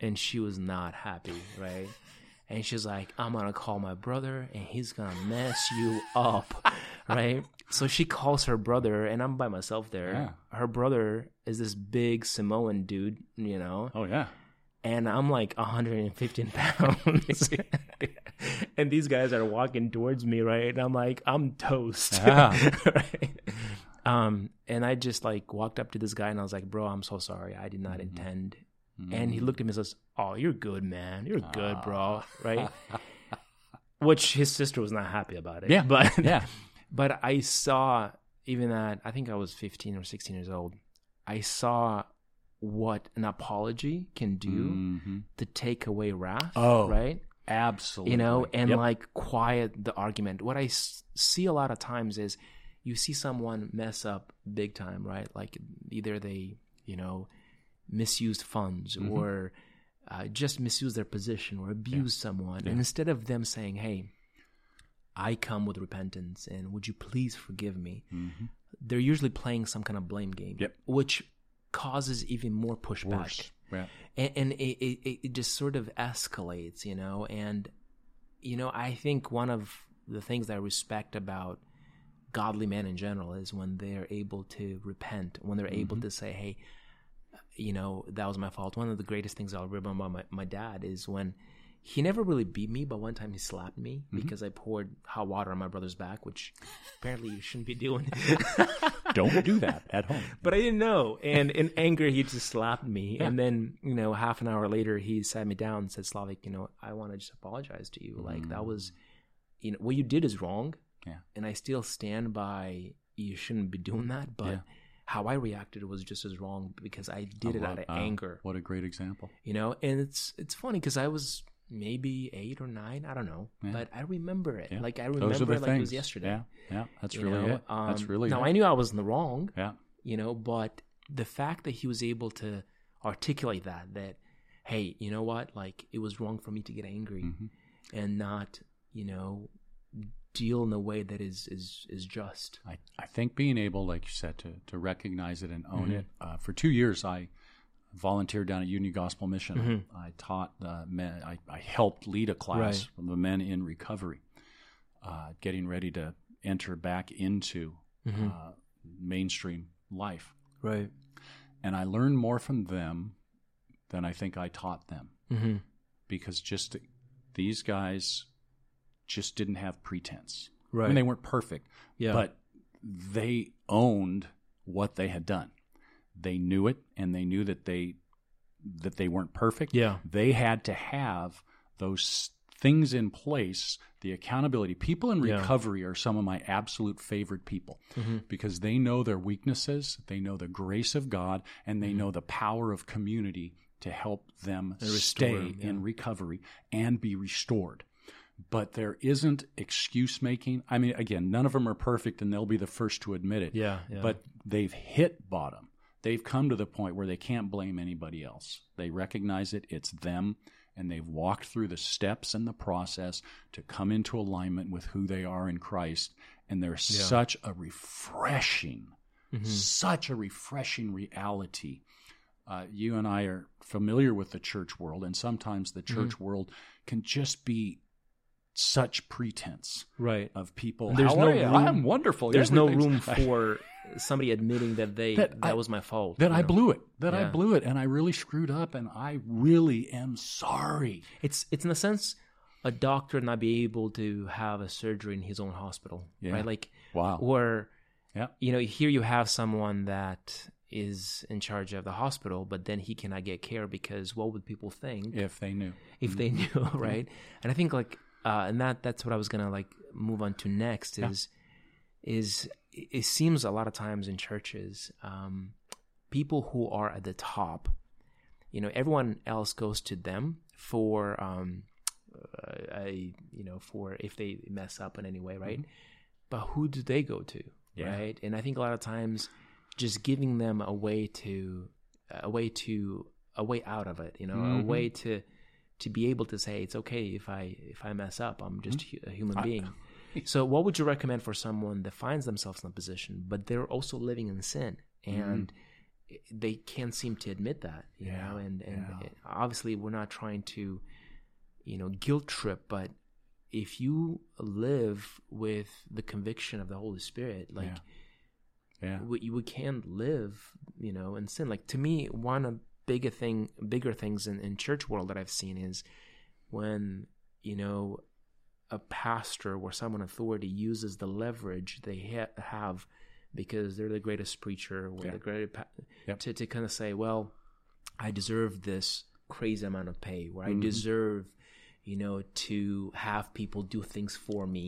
and she was not happy, right? [LAUGHS] and she's like, "I'm gonna call my brother, and he's gonna mess you up." right? So she calls her brother, and I'm by myself there. Yeah. Her brother is this big Samoan dude, you know, Oh yeah. And I'm like 115 [LAUGHS] pounds. [LAUGHS] and these guys are walking towards me, right? And I'm like, I'm toast. Yeah. [LAUGHS] right? Um, and I just like walked up to this guy and I was like, bro, I'm so sorry. I did not Mm-hmm. intend. And he looked at me and says, Oh, you're good, man. You're good, bro. Right? Which his sister was not happy about it. Yeah. But Yeah. but I saw even at I think I was 15 or 16 years old. I saw what an apology can do Mhm. to take away wrath. Oh, right. Absolutely. You know, and Yep. like quiet the argument. What I s- see a lot of times is you see someone mess up big time, right? Like either they, you know, misused funds Mm-hmm. or uh, just misuse their position or abuse someone. And instead of them saying, hey, I come with repentance and would you please forgive me? They're usually playing some kind of blame game, Mm-hmm. Yep. which causes even more pushback worse. Yeah. and, and it, it, it just sort of escalates, you know. And you know, I think one of the things that I respect about godly men in general is when they're able to repent, when they're able mm-hmm. to say, "Hey, you know, that was my fault." One of the greatest things I'll remember about my, my dad is when he never really beat me, but one time he slapped me because I poured hot water on my brother's back, which apparently you shouldn't be doing. [LAUGHS] Don't do that at home. [LAUGHS] But I didn't know. And in anger, he just slapped me. And then, you know, half an hour later, he sat me down and said, Slavic, you know, I want to just apologize to you. Like, that was, you know, what you did is wrong. Yeah. And I still stand by you shouldn't be doing that. But Yeah. how I reacted was just as wrong because I did it out of Uh, anger, What a great example. you know? And it's, it's funny because I was maybe eight or nine. I don't know. Yeah. But I remember it. Yeah. Like, I remember it like it was yesterday. Yeah. Yeah. That's you really know? it. That's Um, really Now, it. I knew I was in the wrong yeah. you know but the fact that he was able to articulate that that hey you know what like it was wrong for me to get angry Mhm. and not you know deal in a way that is is is just I, I think being able, like you said, to, to recognize it and own Mm-hmm. it. Uh, for two years, I volunteered down at Union Gospel Mission. Mm-hmm. I taught uh, men, I, I helped lead a class Right. of the men in recovery, uh, getting ready to enter back into Mm-hmm. uh, mainstream life. right And I learned more from them than I think I taught them mm-hmm. because just these guys just didn't have pretense. I right mean, they weren't perfect, yeah but they owned what they had done. They knew it, and they knew that they that they weren't perfect. yeah They had to have those things in place, the accountability. People in Yeah. recovery are some of my absolute favorite people Mm-hmm. because they know their weaknesses, they know the grace of God, and they know the power of community to help them Mm-hmm. Stay yeah. in recovery and be restored. But there isn't excuse making. I mean, again, none of them are perfect, and they'll be the first to admit it. yeah yeah But they've hit bottom. They've come to the point where they can't blame anybody else. They recognize it, it's them, and they've walked through the steps and the process to come into alignment with who they are in Christ. And there's such a refreshing, Mm-hmm. such a refreshing reality. Uh, you and I are familiar with the church world, and sometimes the Mm-hmm. church world can just be such pretense right of people. And there's "How no room- I'm wonderful. there's no room [LAUGHS] for somebody admitting that they That that, I- was my fault that I know? blew it, that I blew it, and I really screwed up, and I really am sorry. it's it's in a sense a doctor not be able to have a surgery in his own hospital Yeah. right like Wow. or Yeah. you know here you have someone that is in charge of the hospital but then he cannot get care because what would people think If they knew. if they knew [LAUGHS] right and i think like uh and that that's what i was gonna like move on to next is is it seems a lot of times in churches um people who are at the top you know everyone else goes to them for um uh, a you know for if they mess up in any way right? But who do they go to Yeah. right? And i think a lot of times just giving them a way to a way to a way out of it you know a Mhm. way to to be able to say it's okay if i if i mess up. I'm just hu- a human being [LAUGHS] so what would you recommend for someone that finds themselves in a position but they're also living in sin and mm-hmm. they can't seem to admit that you Yeah, know and and yeah. obviously we're not trying to you know, guilt trip, but if you live with the conviction of the Holy Spirit, like Yeah. we, we can't live, you know, in sin. Like to me, one of bigger thing, bigger things in, in church world that I've seen is when you know a pastor or someone authority uses the leverage they ha- have because they're the greatest preacher or Yeah. the greatest pa- Yep. to to kind of say, well, I deserve this crazy amount of pay, or I Mhm. deserve, you know, to have people do things for me.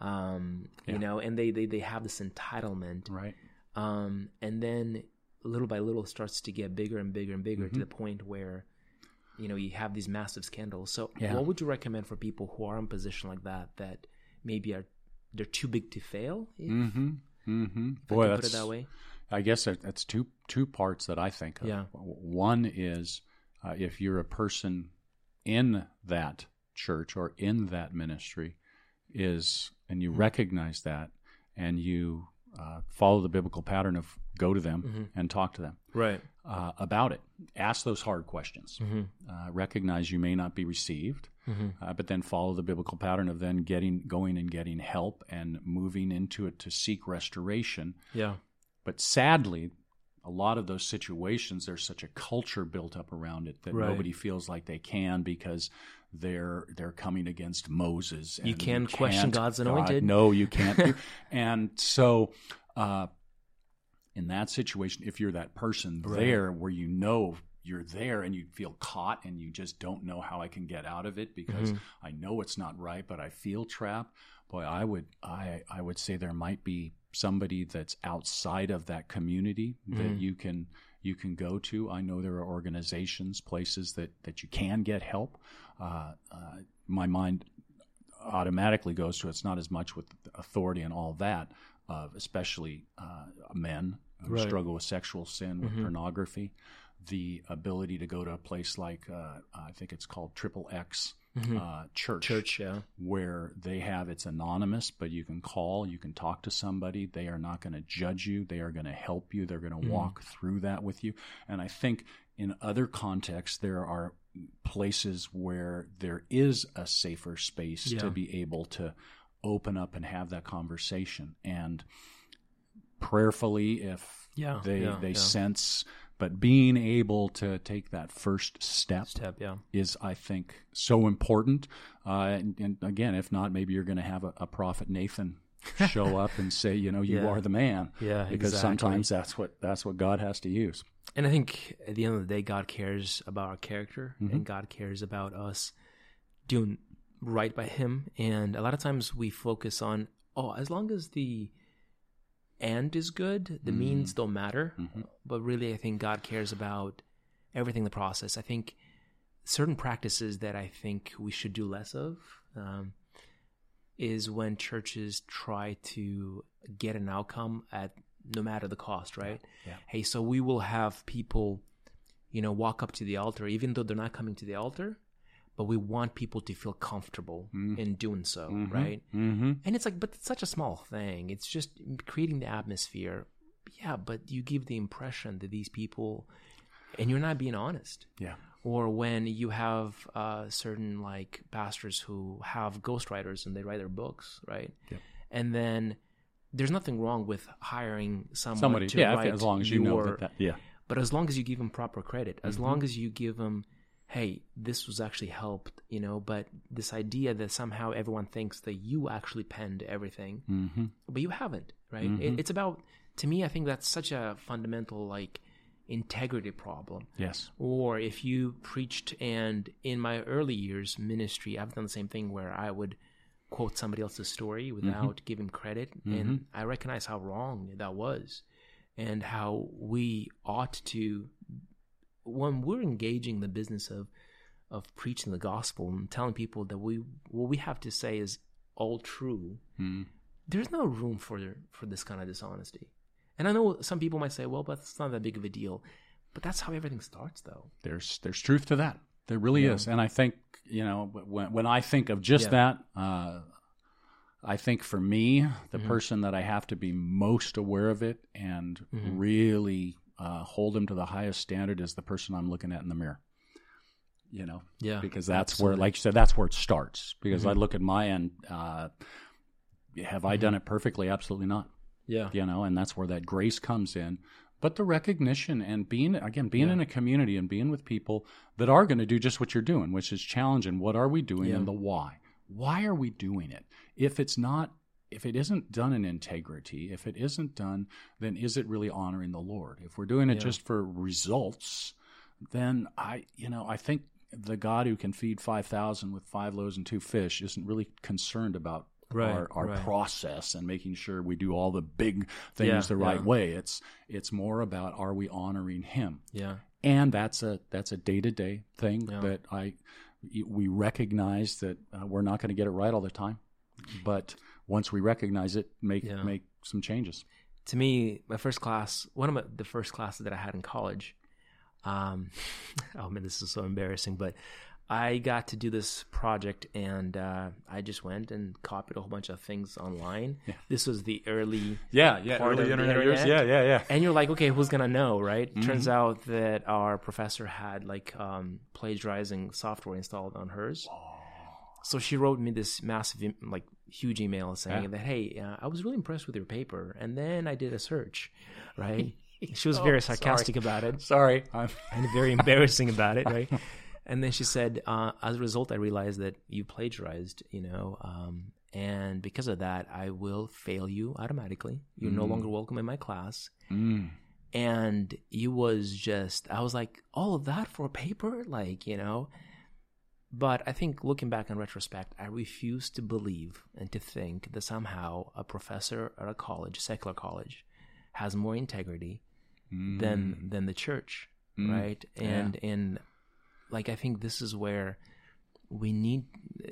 Um, Yeah. you know, and they, they they have this entitlement Right. um, and then little by little starts to get bigger and bigger and bigger to Mhm. the point where you know you have these massive scandals so Yeah. what would you recommend for people who are in a position like that that maybe are they're too big to fail if, Mm-hmm. Mm-hmm. I Boy, can put that's it that way I guess that- that's two two parts that I think of. Yeah. One is uh, if you're a person in that church or in that ministry, is and you Mhm. recognize that and you uh, follow the biblical pattern of go to them Mhm. and talk to them right uh, about it. Ask those hard questions. mm-hmm. Uh, recognize you may not be received, Mm-hmm. uh, but then follow the biblical pattern of then getting going and getting help and moving into it to seek restoration yeah but sadly, a lot of those situations, there's such a culture built up around it that Right. nobody feels like they can because they're they're coming against Moses. You can't question God's God- anointed. no, you [LAUGHS] can't. and so, uh, in that situation, if you're that person Right. there where you know you're there and you feel caught and you just don't know how I can get out of it because Mhm. I know it's not right, but I feel trapped. Boy, I would I I would say there might be somebody that's outside of that community that Mhm. you can you can go to. I know there are organizations, places that that you can get help. Uh, uh, my mind automatically goes to it's not as much with authority and all that, uh, especially uh, men who Right. struggle with sexual sin, with Mhm. pornography. The ability to go to a place like uh, I think it's called Triple X Mhm. uh, Church, church yeah where they have it's anonymous, but you can call, you can talk to somebody. They are not going to judge you. They are going to help you. They're going to Mhm. walk through that with you. And I think in other contexts, there are places where there is a safer space Yeah. to be able to open up and have that conversation. And prayerfully, if yeah they yeah, they sense, but being able to take that first step step yeah is, I think, so important. Uh, and, and again, if not, maybe you're going to have a, a prophet Nathan [LAUGHS] show up and say, you know, you Yeah. are the man, yeah because exactly. sometimes that's what that's what God has to use. And I think at the end of the day, God cares about our character Mhm. and God cares about us doing right by Him. And a lot of times we focus on, oh, as long as the end is good, the Mm. means don't matter. Mhm. But really, I think God cares about everything, the process. I think certain practices that I think we should do less of um, is when churches try to get an outcome at no matter the cost, right? Yeah. Hey, so we will have people, you know, walk up to the altar, even though they're not coming to the altar, but we want people to feel comfortable Mm. in doing so, Mhm. right? Mm-hmm. And it's like, but it's such a small thing. It's just creating the atmosphere. Yeah, but you give the impression that these people, and you're not being honest. Yeah. Or when you have uh, certain like pastors who have ghostwriters and they write their books, right? Yeah. And then there's nothing wrong with hiring someone Somebody, to yeah, write as long as you know that, that yeah, but as long as you give them proper credit, as Mhm. long as you give them, hey, this was actually helped, you know, but this idea that somehow everyone thinks that you actually penned everything, mm-hmm. but you haven't, right? Mhm. It, it's about, to me, I think that's such a fundamental, like, integrity problem. yes, Or if you preached, and in my early years ministry, I've done the same thing where I would quote somebody else's story without giving credit, and I recognize how wrong that was, and how we ought to, when we're engaging the business of of preaching the gospel and telling people that we what we have to say is all true, mm there's no room for for this kind of dishonesty. And I know some people might say, "Well, but it's not that big of a deal," but that's how everything starts, though. there's there's truth to that. There really Yeah. is, and I think you know when when I think of just Yeah. that, uh, I think for me, the Mhm. person that I have to be most aware of it and Mhm. really uh, hold them to the highest standard as the person I'm looking at in the mirror. you know, Yeah, because that's absolutely. where, like you said, that's where it starts. Because I Mhm. look at my end, uh, have I done it perfectly? Absolutely not. Yeah. You know, and that's where that grace comes in. But the recognition and being again, being Yeah. in a community and being with people that are going to do just what you're doing, which is challenging. What are we doing Yeah. and the why? Why are we doing it? If it's not if it isn't done in integrity, if it isn't done, then is it really honoring the Lord? If we're doing it Yeah. just for results, then I, you know, I think the God who can feed 5,000 with five loaves and two fish isn't really concerned about Right, our, our right. process and making sure we do all the big things Yeah, the right yeah. way. It's it's more about are we honoring him? Yeah. And that's a that's a day-to-day thing Yeah. that I we recognize that uh, we're not going to get it right all the time. But once we recognize it, make Yeah. make some changes. to me, my first class, one of my, the first classes that I had in college, um, [LAUGHS] oh man, this is so embarrassing, but I got to do this project and uh, I just went and copied a whole bunch of things online. Yeah. This was the early, Yeah, yeah, early the internet years. Yeah, yeah, yeah. and you're like, okay, who's gonna know, right? Mm-hmm. Turns out that our professor had like um, plagiarizing software installed on hers. So she wrote me this massive, like, huge email saying Yeah. that, hey, uh, I was really impressed with your paper, and then I did a search, right? she was [LAUGHS] Oh, very sorry. sarcastic about it Sorry, I'm and very [LAUGHS] embarrassing about it, right? And then she said, uh, as a result, I realized that you plagiarized, you know, um, and because of that, I will fail you automatically. You're no Mm. longer welcome in my class. Mm. And it was just, I was like, all of that for a paper? Like, you know? But I think looking back in retrospect, I refuse to believe and to think that somehow a professor at a college, secular college, has more integrity than than the church, Mm. right? And and like I think this is where we need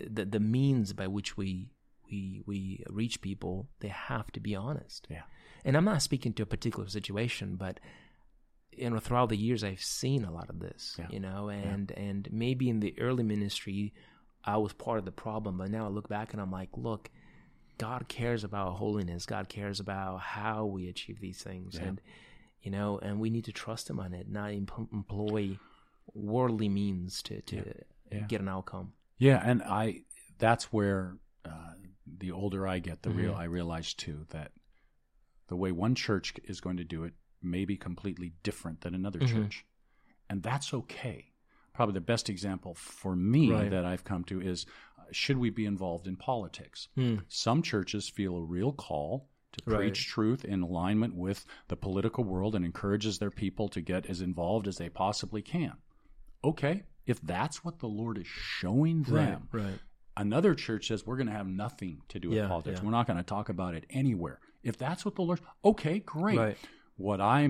the the means by which we we we reach people. They have to be honest. Yeah. And I'm not speaking to a particular situation, but you know, throughout the years, I've seen a lot of this. Yeah. You know, and and maybe in the early ministry, I was part of the problem, but now I look back and I'm like, look. God cares about holiness. God cares about how we achieve these things, Yeah. and you know, and we need to trust Him on it, not em- employ worldly means to to Yeah. get an outcome. Yeah, and I that's where uh, the older I get, the real Mhm. I realize too that the way one church is going to do it may be completely different than another Mhm. church, and that's okay. Probably the best example for me Right. that I've come to is uh, should we be involved in politics? Hmm. Some churches feel a real call to Right. preach truth in alignment with the political world and encourages their people to get as involved as they possibly can. Okay, if that's what the Lord is showing them, right. another church says we're going to have nothing to do with Yeah, politics. yeah. We're not going to talk about it anywhere. If that's what the Lord, okay, great. Right. What I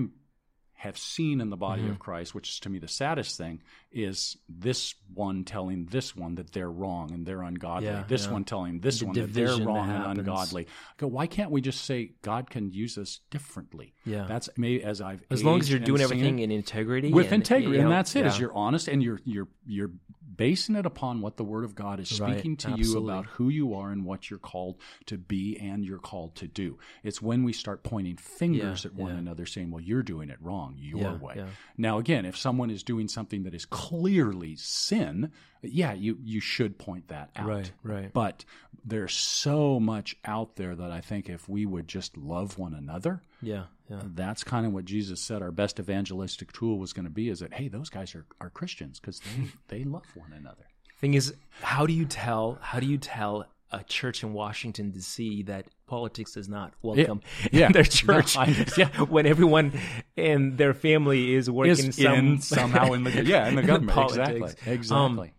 have seen in the body Mhm. of Christ, which is to me the saddest thing, is this one telling this one that they're wrong and they're ungodly. Yeah, this yeah. one telling this The one that they're division that wrong and ungodly. Go, why can't we just say God can use us differently? Yeah. That's maybe as I've as long as you're doing everything in integrity, with and, integrity, you and that's it. yeah. you're honest and you're you're you're basing it upon what the Word of God is Right, speaking to you about who you are and what you're called to be and you're called to do. It's when we start pointing fingers Yeah, at one yeah. another, saying, "Well, you're doing it wrong, your Yeah, way." Now, again, if someone is doing something that is clearly sin, yeah, you you should point that out. Right, right. But there's so much out there that I think if we would just love one another, Yeah, yeah. that's kind of what Jesus said our best evangelistic tool was going to be is that hey those guys are, are Christians because they, [LAUGHS] they love one another Thing is, how do you tell? How do you tell a church in Washington D.C. that politics is not welcome yeah. in their No, church? I- [LAUGHS] yeah. when everyone in their family is working is some, in somehow in the [LAUGHS] yeah in the government politics. exactly exactly Um,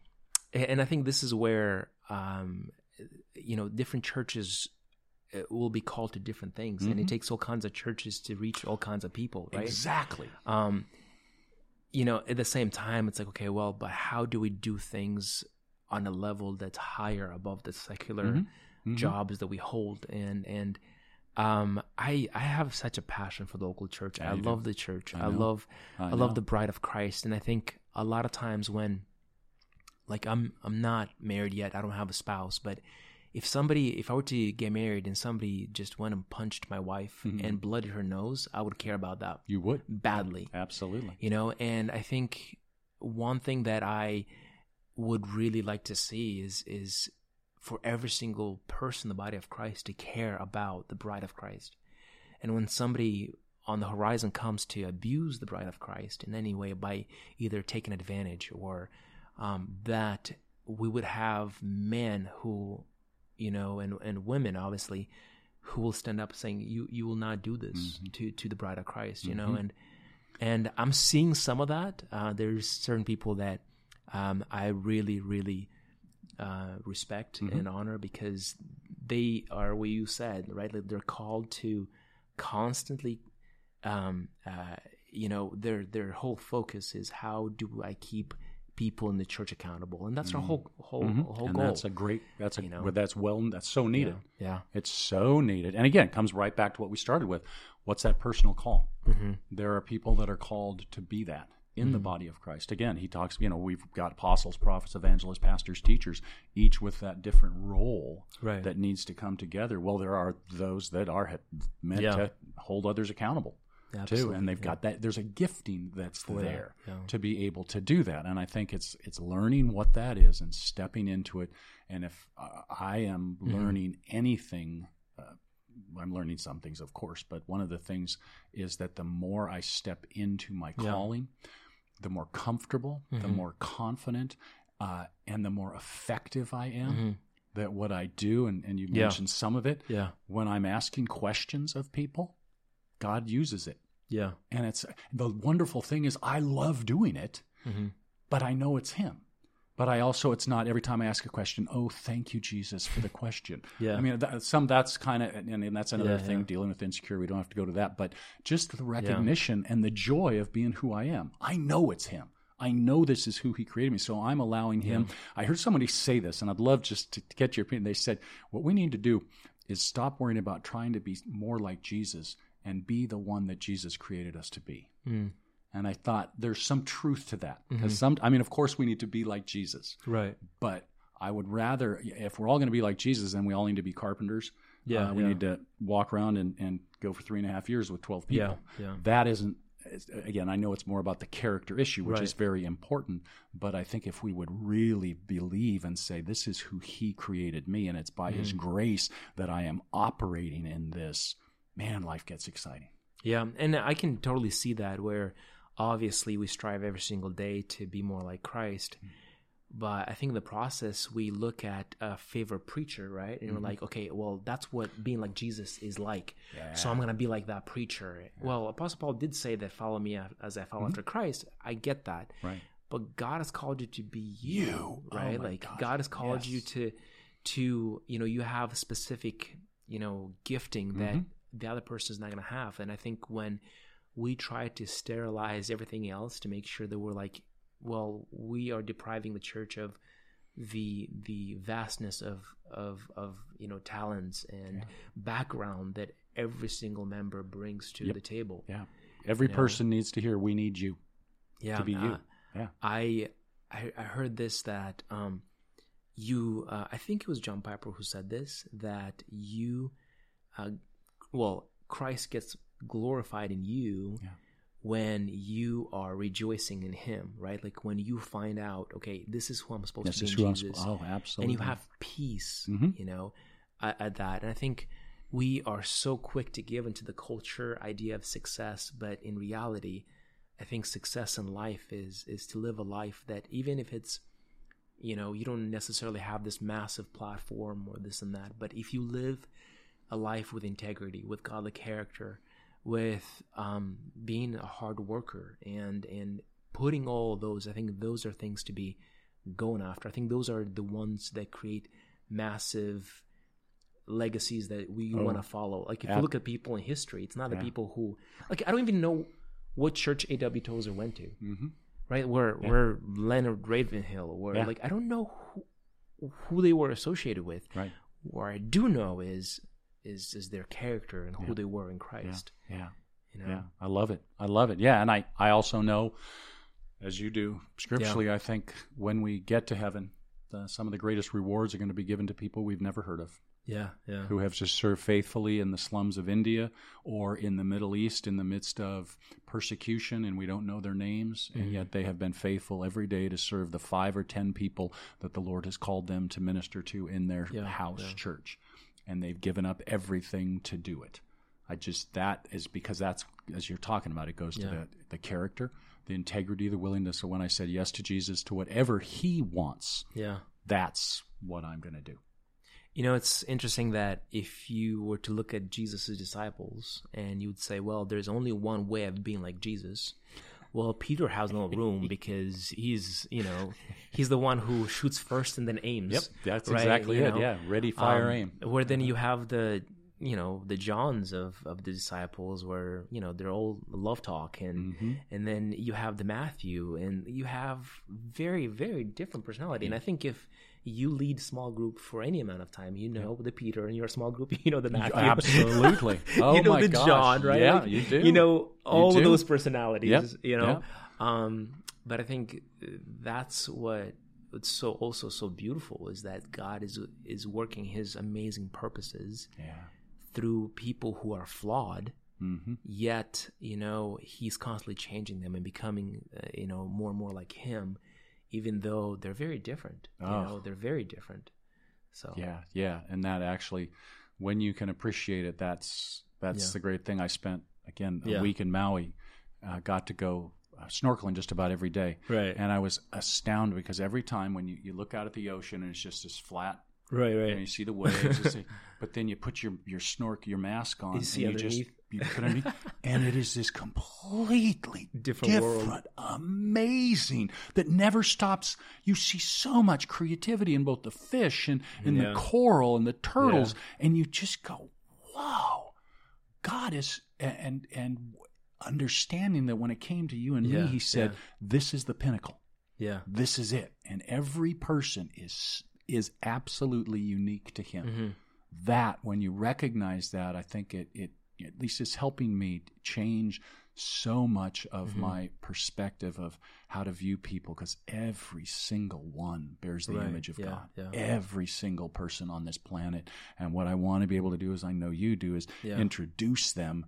and I think this is where um, you know different churches uh, will be called to different things, and it Mhm. takes all kinds of churches to reach all kinds of people, right? exactly um, you know, at the same time, it's like, okay, well, but how do we do things on a level that's higher above the secular Mhm. Mhm. jobs that we hold? And and um, I I have such a passion for the local church. Yeah, I you do. love the church. I I, love I I, love the bride of Christ, and I think a lot of times when, like, I'm I'm not married yet. I don't have a spouse, but if somebody, if I were to get married and somebody just went and punched my wife Mhm. and blooded her nose, I would care about that you would badly absolutely you know and i think one thing that i would really like to see is is for every single person in the body of Christ to care about the bride of Christ. And when somebody on the horizon comes to abuse the bride of Christ in any way by either taking advantage or um, that we would have men who, you know, and, and women obviously, who will stand up saying, "You you will not do this mm-hmm. to to the bride of Christ," you mm-hmm. know, and and I'm seeing some of that. Uh, there's certain people that um, I really really uh, respect mm-hmm. and honor because they are what you said, right? Like they're called to constantly, um, uh, you know, their their whole focus is how do I keep people in the church accountable, and that's mm-hmm. our whole whole mm-hmm. whole and goal. That's a great. That's a you know? that's well. That's so needed. Yeah. yeah. it's so needed. And again, it comes right back to what we started with. What's that personal call? Mm-hmm. There are people that are called to be that in the body of Christ. Again, he talks, you know, we've got apostles, prophets, evangelists, pastors, teachers, each with that different role right. that needs to come together. Well, there are those that are meant yeah. to hold others accountable. Absolutely, too and they've yeah. got that there's a gifting that's there yeah. to be able to do that and i think it's it's learning what that is and stepping into it and if uh, i am Mm-hmm. learning anything uh, I'm learning some things, of course, but one of the things is that the more I step into my calling, the more comfortable, the Mhm. more confident, uh, and the more effective I am. Mhm. That what I do, and, and you Yeah. mentioned some of it, Yeah, when I'm asking questions of people, God uses it. yeah, And it's the wonderful thing is I love doing it, hmm but I know it's Him. But I also, it's not every time I ask a question, oh, thank you, Jesus, for the [LAUGHS] question. yeah. I mean, that, some that's kind of, and, and that's another Yeah, thing yeah. dealing with insecure. We don't have to go to that, but just the recognition and the joy of being who I am. I know it's Him. I know this is who He created me, so I'm allowing Him. I heard somebody say this, and I'd love just to, to get your opinion. They said, "What we need to do is stop worrying about trying to be more like Jesus and be the one that Jesus created us to be." Mm. And I thought there's some truth to that because Mhm. some. I mean, of course, we need to be like Jesus, right. but I would rather, if we're all going to be like Jesus, then we all need to be carpenters. Yeah, Uh, we yeah. need to walk around and, and go for three and a half years with 12 people. Yeah, yeah. That isn't, again, I know it's more about the character issue, which Right. is very important. But I think if we would really believe and say, this is who he created me, and it's by Mm-hmm. his grace that I am operating in this, man, life gets exciting. Yeah, and I can totally see that where obviously we strive every single day to be more like Christ. Mm-hmm. But I think in the process we look at a favorite preacher, right? And we're mm-hmm. like, okay, well, that's what being like Jesus is like. So I'm gonna be like that preacher. Well, Apostle Paul did say that follow me as I follow mm-hmm. after Christ. I get that. Right. But God has called you to be you, You. Oh right? my like gosh, God has called you to to you know you have a specific you know gifting that Mhm. The other person is not going to have and i think when we try to sterilize everything else to make sure that we're like well we are depriving the church of the the vastness of of of you know talents and background that every single member brings to Yep. the table Yeah. Every Yeah. person needs to hear, we need you. yeah to be you. uh, Yeah. I, I I heard this that um you uh, I think it was John Piper who said this that you uh, well Christ gets glorified in you Yeah. when you are rejoicing in him right like when you find out okay this is who I'm supposed This to is who in I'm Jesus supposed Oh, absolutely. and you have peace Mhm. you know at, at that and I think we are so quick to give into the culture idea of success but in reality I think success in life is is to live a life that even if it's you know you don't necessarily have this massive platform or this and that but if you live a life with integrity with godly character with um, being a hard worker and and putting all those i think those are things to be going after i think those are the ones that create massive legacies that we Oh. want to follow like if Ab- you look at people in history it's not the people who like i don't even know what church A.W. Tozer went to hmm right? Where Yeah. where Leonard Ravenhill, where Yeah. like I don't know who, who they were associated with. Right. What I do know is is is their character and who Yeah. they were in Christ. Yeah. You know, Yeah, I love it. I love it. Yeah, and I I also know, as you do scripturally, I think when we get to heaven, uh, some of the greatest rewards are going to be given to people we've never heard of. Yeah, yeah. Who have just served faithfully in the slums of India or in the Middle East in the midst of persecution, and we don't know their names, mm-hmm. and yet they have been faithful every day to serve the five or ten people that the Lord has called them to minister to in their yeah, house yeah. church. And they've given up everything to do it. I just, that is because that's, as you're talking about, it goes yeah. to the, the character, the integrity, the willingness. So when I said yes to Jesus to whatever he wants, yeah, that's what I'm going to do. You know, it's interesting that if you were to look at Jesus' disciples and you would say, well, there's only one way of being like Jesus. Well, Peter has no [LAUGHS] room because he's, you know, he's the one who shoots first and then aims. Yep, that's right? exactly you it. Know? Yeah, ready, fire, um, aim. Where then you have the, you know, the Johns of, of the disciples where, you know, they're all love talk and mm-hmm. and then you have the Matthew and you have very, very different personality. And I think if you lead small group for any amount of time. You know the Peter in your small group. [LAUGHS] You know the Matthew. Absolutely. [LAUGHS] Oh you know my the gosh. John, right? Yeah, like, you do. You know all you of those personalities. Yep. You know, yep. um, but I think that's what it's so also so beautiful is that God is is working His amazing purposes yeah. through people who are flawed. Mm-hmm. Yet, you know, he's constantly changing them and becoming, uh, you know, more and more like him even though they're very different. Oh. You know, they're very different. So yeah, yeah, and that actually, when you can appreciate it, that's that's yeah. the great thing. I spent again a yeah. week in Maui, uh, got to go uh, snorkeling just about every day, right? And I was astounded because every time when you, you look out at the ocean and it's just this flat Right, right. And you see the waves, [LAUGHS] but then you put your your snork, your mask on, you see and you underneath. just you put underneath, [LAUGHS] and it is this completely different, different amazing that never stops. You see so much creativity in both the fish and in yeah. the coral and the turtles, yeah. and you just go, "Wow, God is!" And and understanding that when it came to you and yeah, me, He said, "This is the pinnacle." Yeah, this is it, and every person is is absolutely unique to him. Mm-hmm. That when you recognize that, I think it it at least is helping me change so much of mm-hmm. my perspective of how to view people because every single one bears the right. image of yeah, God. Yeah. Every single person on this planet. And what I want to be able to do, as I know you do, is yeah. introduce them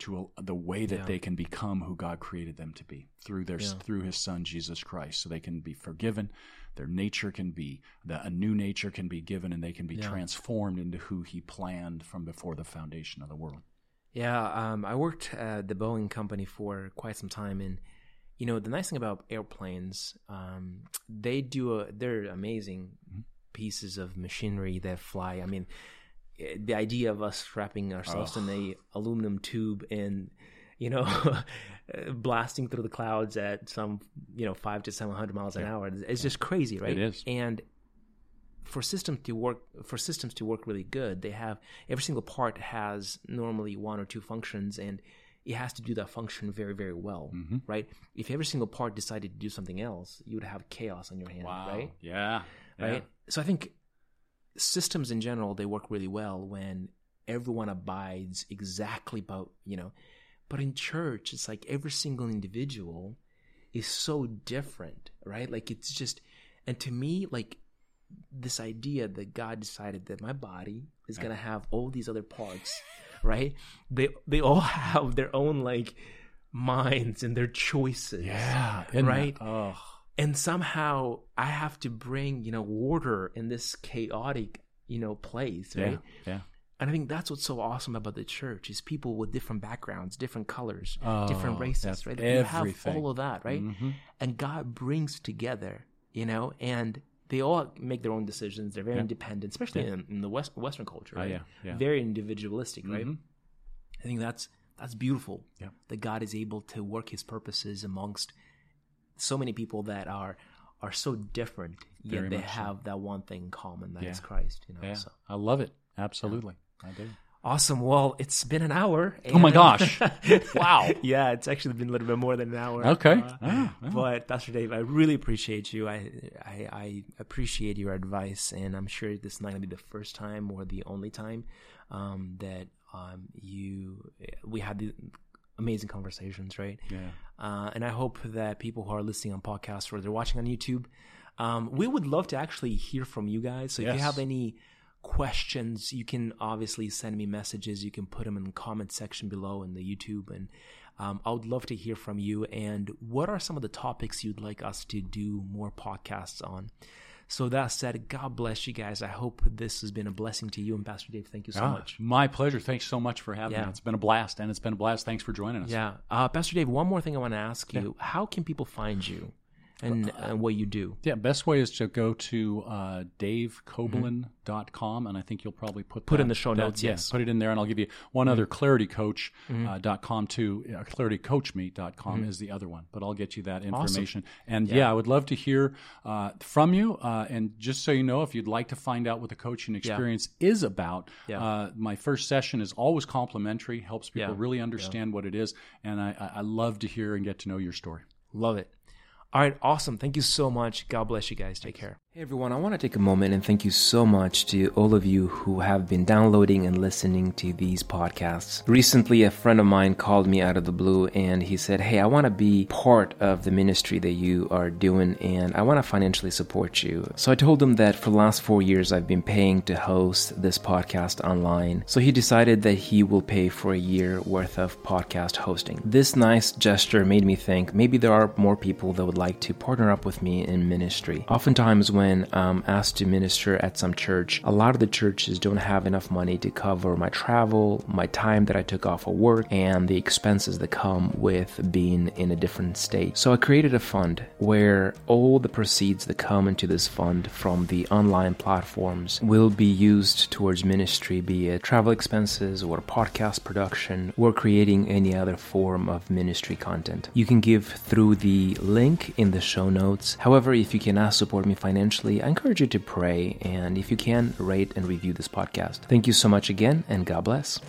to a, the way that they can become who God created them to be through their through His Son Jesus Christ, so they can be forgiven, their nature can be the, a new nature can be given and they can be yeah. transformed into who he planned from before the foundation of the world yeah um, i worked at the boeing company for quite some time and you know the nice thing about airplanes um, they do a, they're amazing mm-hmm. pieces of machinery that fly i mean eh, the idea of us wrapping ourselves oh. in a aluminum tube and you know, [LAUGHS] blasting through the clouds at some, you know, five to seven hundred miles an yeah. hour. It's just crazy, right? It is. And for systems to work, for systems to work really good, they have every single part has normally one or two functions, and it has to do that function very, very well, mm-hmm. right? If every single part decided to do something else, you would have chaos on your hands, wow. right? Yeah. Right. Yeah. So I think systems in general they work really well when everyone abides exactly about you know but in church, it's like every single individual is so different, right? Like it's just, and to me, like this idea that God decided that my body is going to have all these other parts, [LAUGHS] right? They, they all [LAUGHS] have their own like minds and their choices. Yeah. Right. Oh. And somehow I have to bring, you know, order in this chaotic, you know, place, right? Yeah. yeah. And I think that's what's so awesome about the church is people with different backgrounds, different colors, oh, different races, right? Everything. You have all of that, right? Mm-hmm. And God brings together, you know, and they all make their own decisions. They're very yeah. independent, especially yeah. in, in, the West, Western culture, right? Oh, yeah. yeah. Very individualistic, right? Mm-hmm. I think that's that's beautiful. Yeah. That God is able to work His purposes amongst so many people that are are so different, yet they have so. that one thing in common that is Christ. You know. So. I love it. Absolutely. I do. Awesome. Well, it's been an hour. oh my gosh! [LAUGHS] wow. Yeah, it's actually been a little bit more than an hour. Okay. Uh, oh. But Pastor Dave, I really appreciate you. I, I, I appreciate your advice, and I'm sure this is not going to be the first time or the only time um, that um, you we had the amazing conversations, right? Yeah. Uh, and I hope that people who are listening on podcasts or they're watching on YouTube Um, we would love to actually hear from you guys. So if you have any questions, you can obviously send me messages. You can put them in the comment section below in the YouTube, and um, I would love to hear from you. And what are some of the topics you'd like us to do more podcasts on? So that said, God bless you guys. I hope this has been a blessing to you and Pastor Dave. Thank you so Ah, much. My pleasure. Thanks so much for having Yeah. me. It's been a blast, and it's been a blast. Thanks for joining us. Yeah, uh, Pastor Dave. One more thing I want to ask you: How can people find you and, and what you do? Yeah, best way is to go to uh, davekoblin.com, and I think you'll probably put Put that, in the show that- notes, yeah, yes. put it in there, and I'll give you one other claritycoach.com uh, dot com too. Uh, claritycoachme.com is the other one, but I'll get you that information. And yeah. I would love to hear uh, from you. Uh, and just so you know, if you'd like to find out what the coaching experience is about, Yeah. uh, my first session is always complimentary, helps people Yeah. really understand what it is, and I I love to hear and get to know your story. Love it. All right, awesome. Thank you so much. God bless you guys. Take care. Hey everyone, I want to take a moment and thank you so much to all of you who have been downloading and listening to these podcasts. Recently, a friend of mine called me out of the blue and he said, Hey, I want to be part of the ministry that you are doing and I want to financially support you. So I told him that for the last four years I've been paying to host this podcast online. So he decided that he will pay for a year worth of podcast hosting. This nice gesture made me think maybe there are more people that would like to partner up with me in ministry. Oftentimes, when I'm um, asked to minister at some church, a lot of the churches don't have enough money to cover my travel, my time that I took off of work, and the expenses that come with being in a different state. So I created a fund where all the proceeds that come into this fund from the online platforms will be used towards ministry, be it travel expenses or podcast production or creating any other form of ministry content. You can give through the link in the show notes. However, if you cannot support me financially, I encourage you to pray and if you can, rate and review this podcast. Thank you so much again and God bless.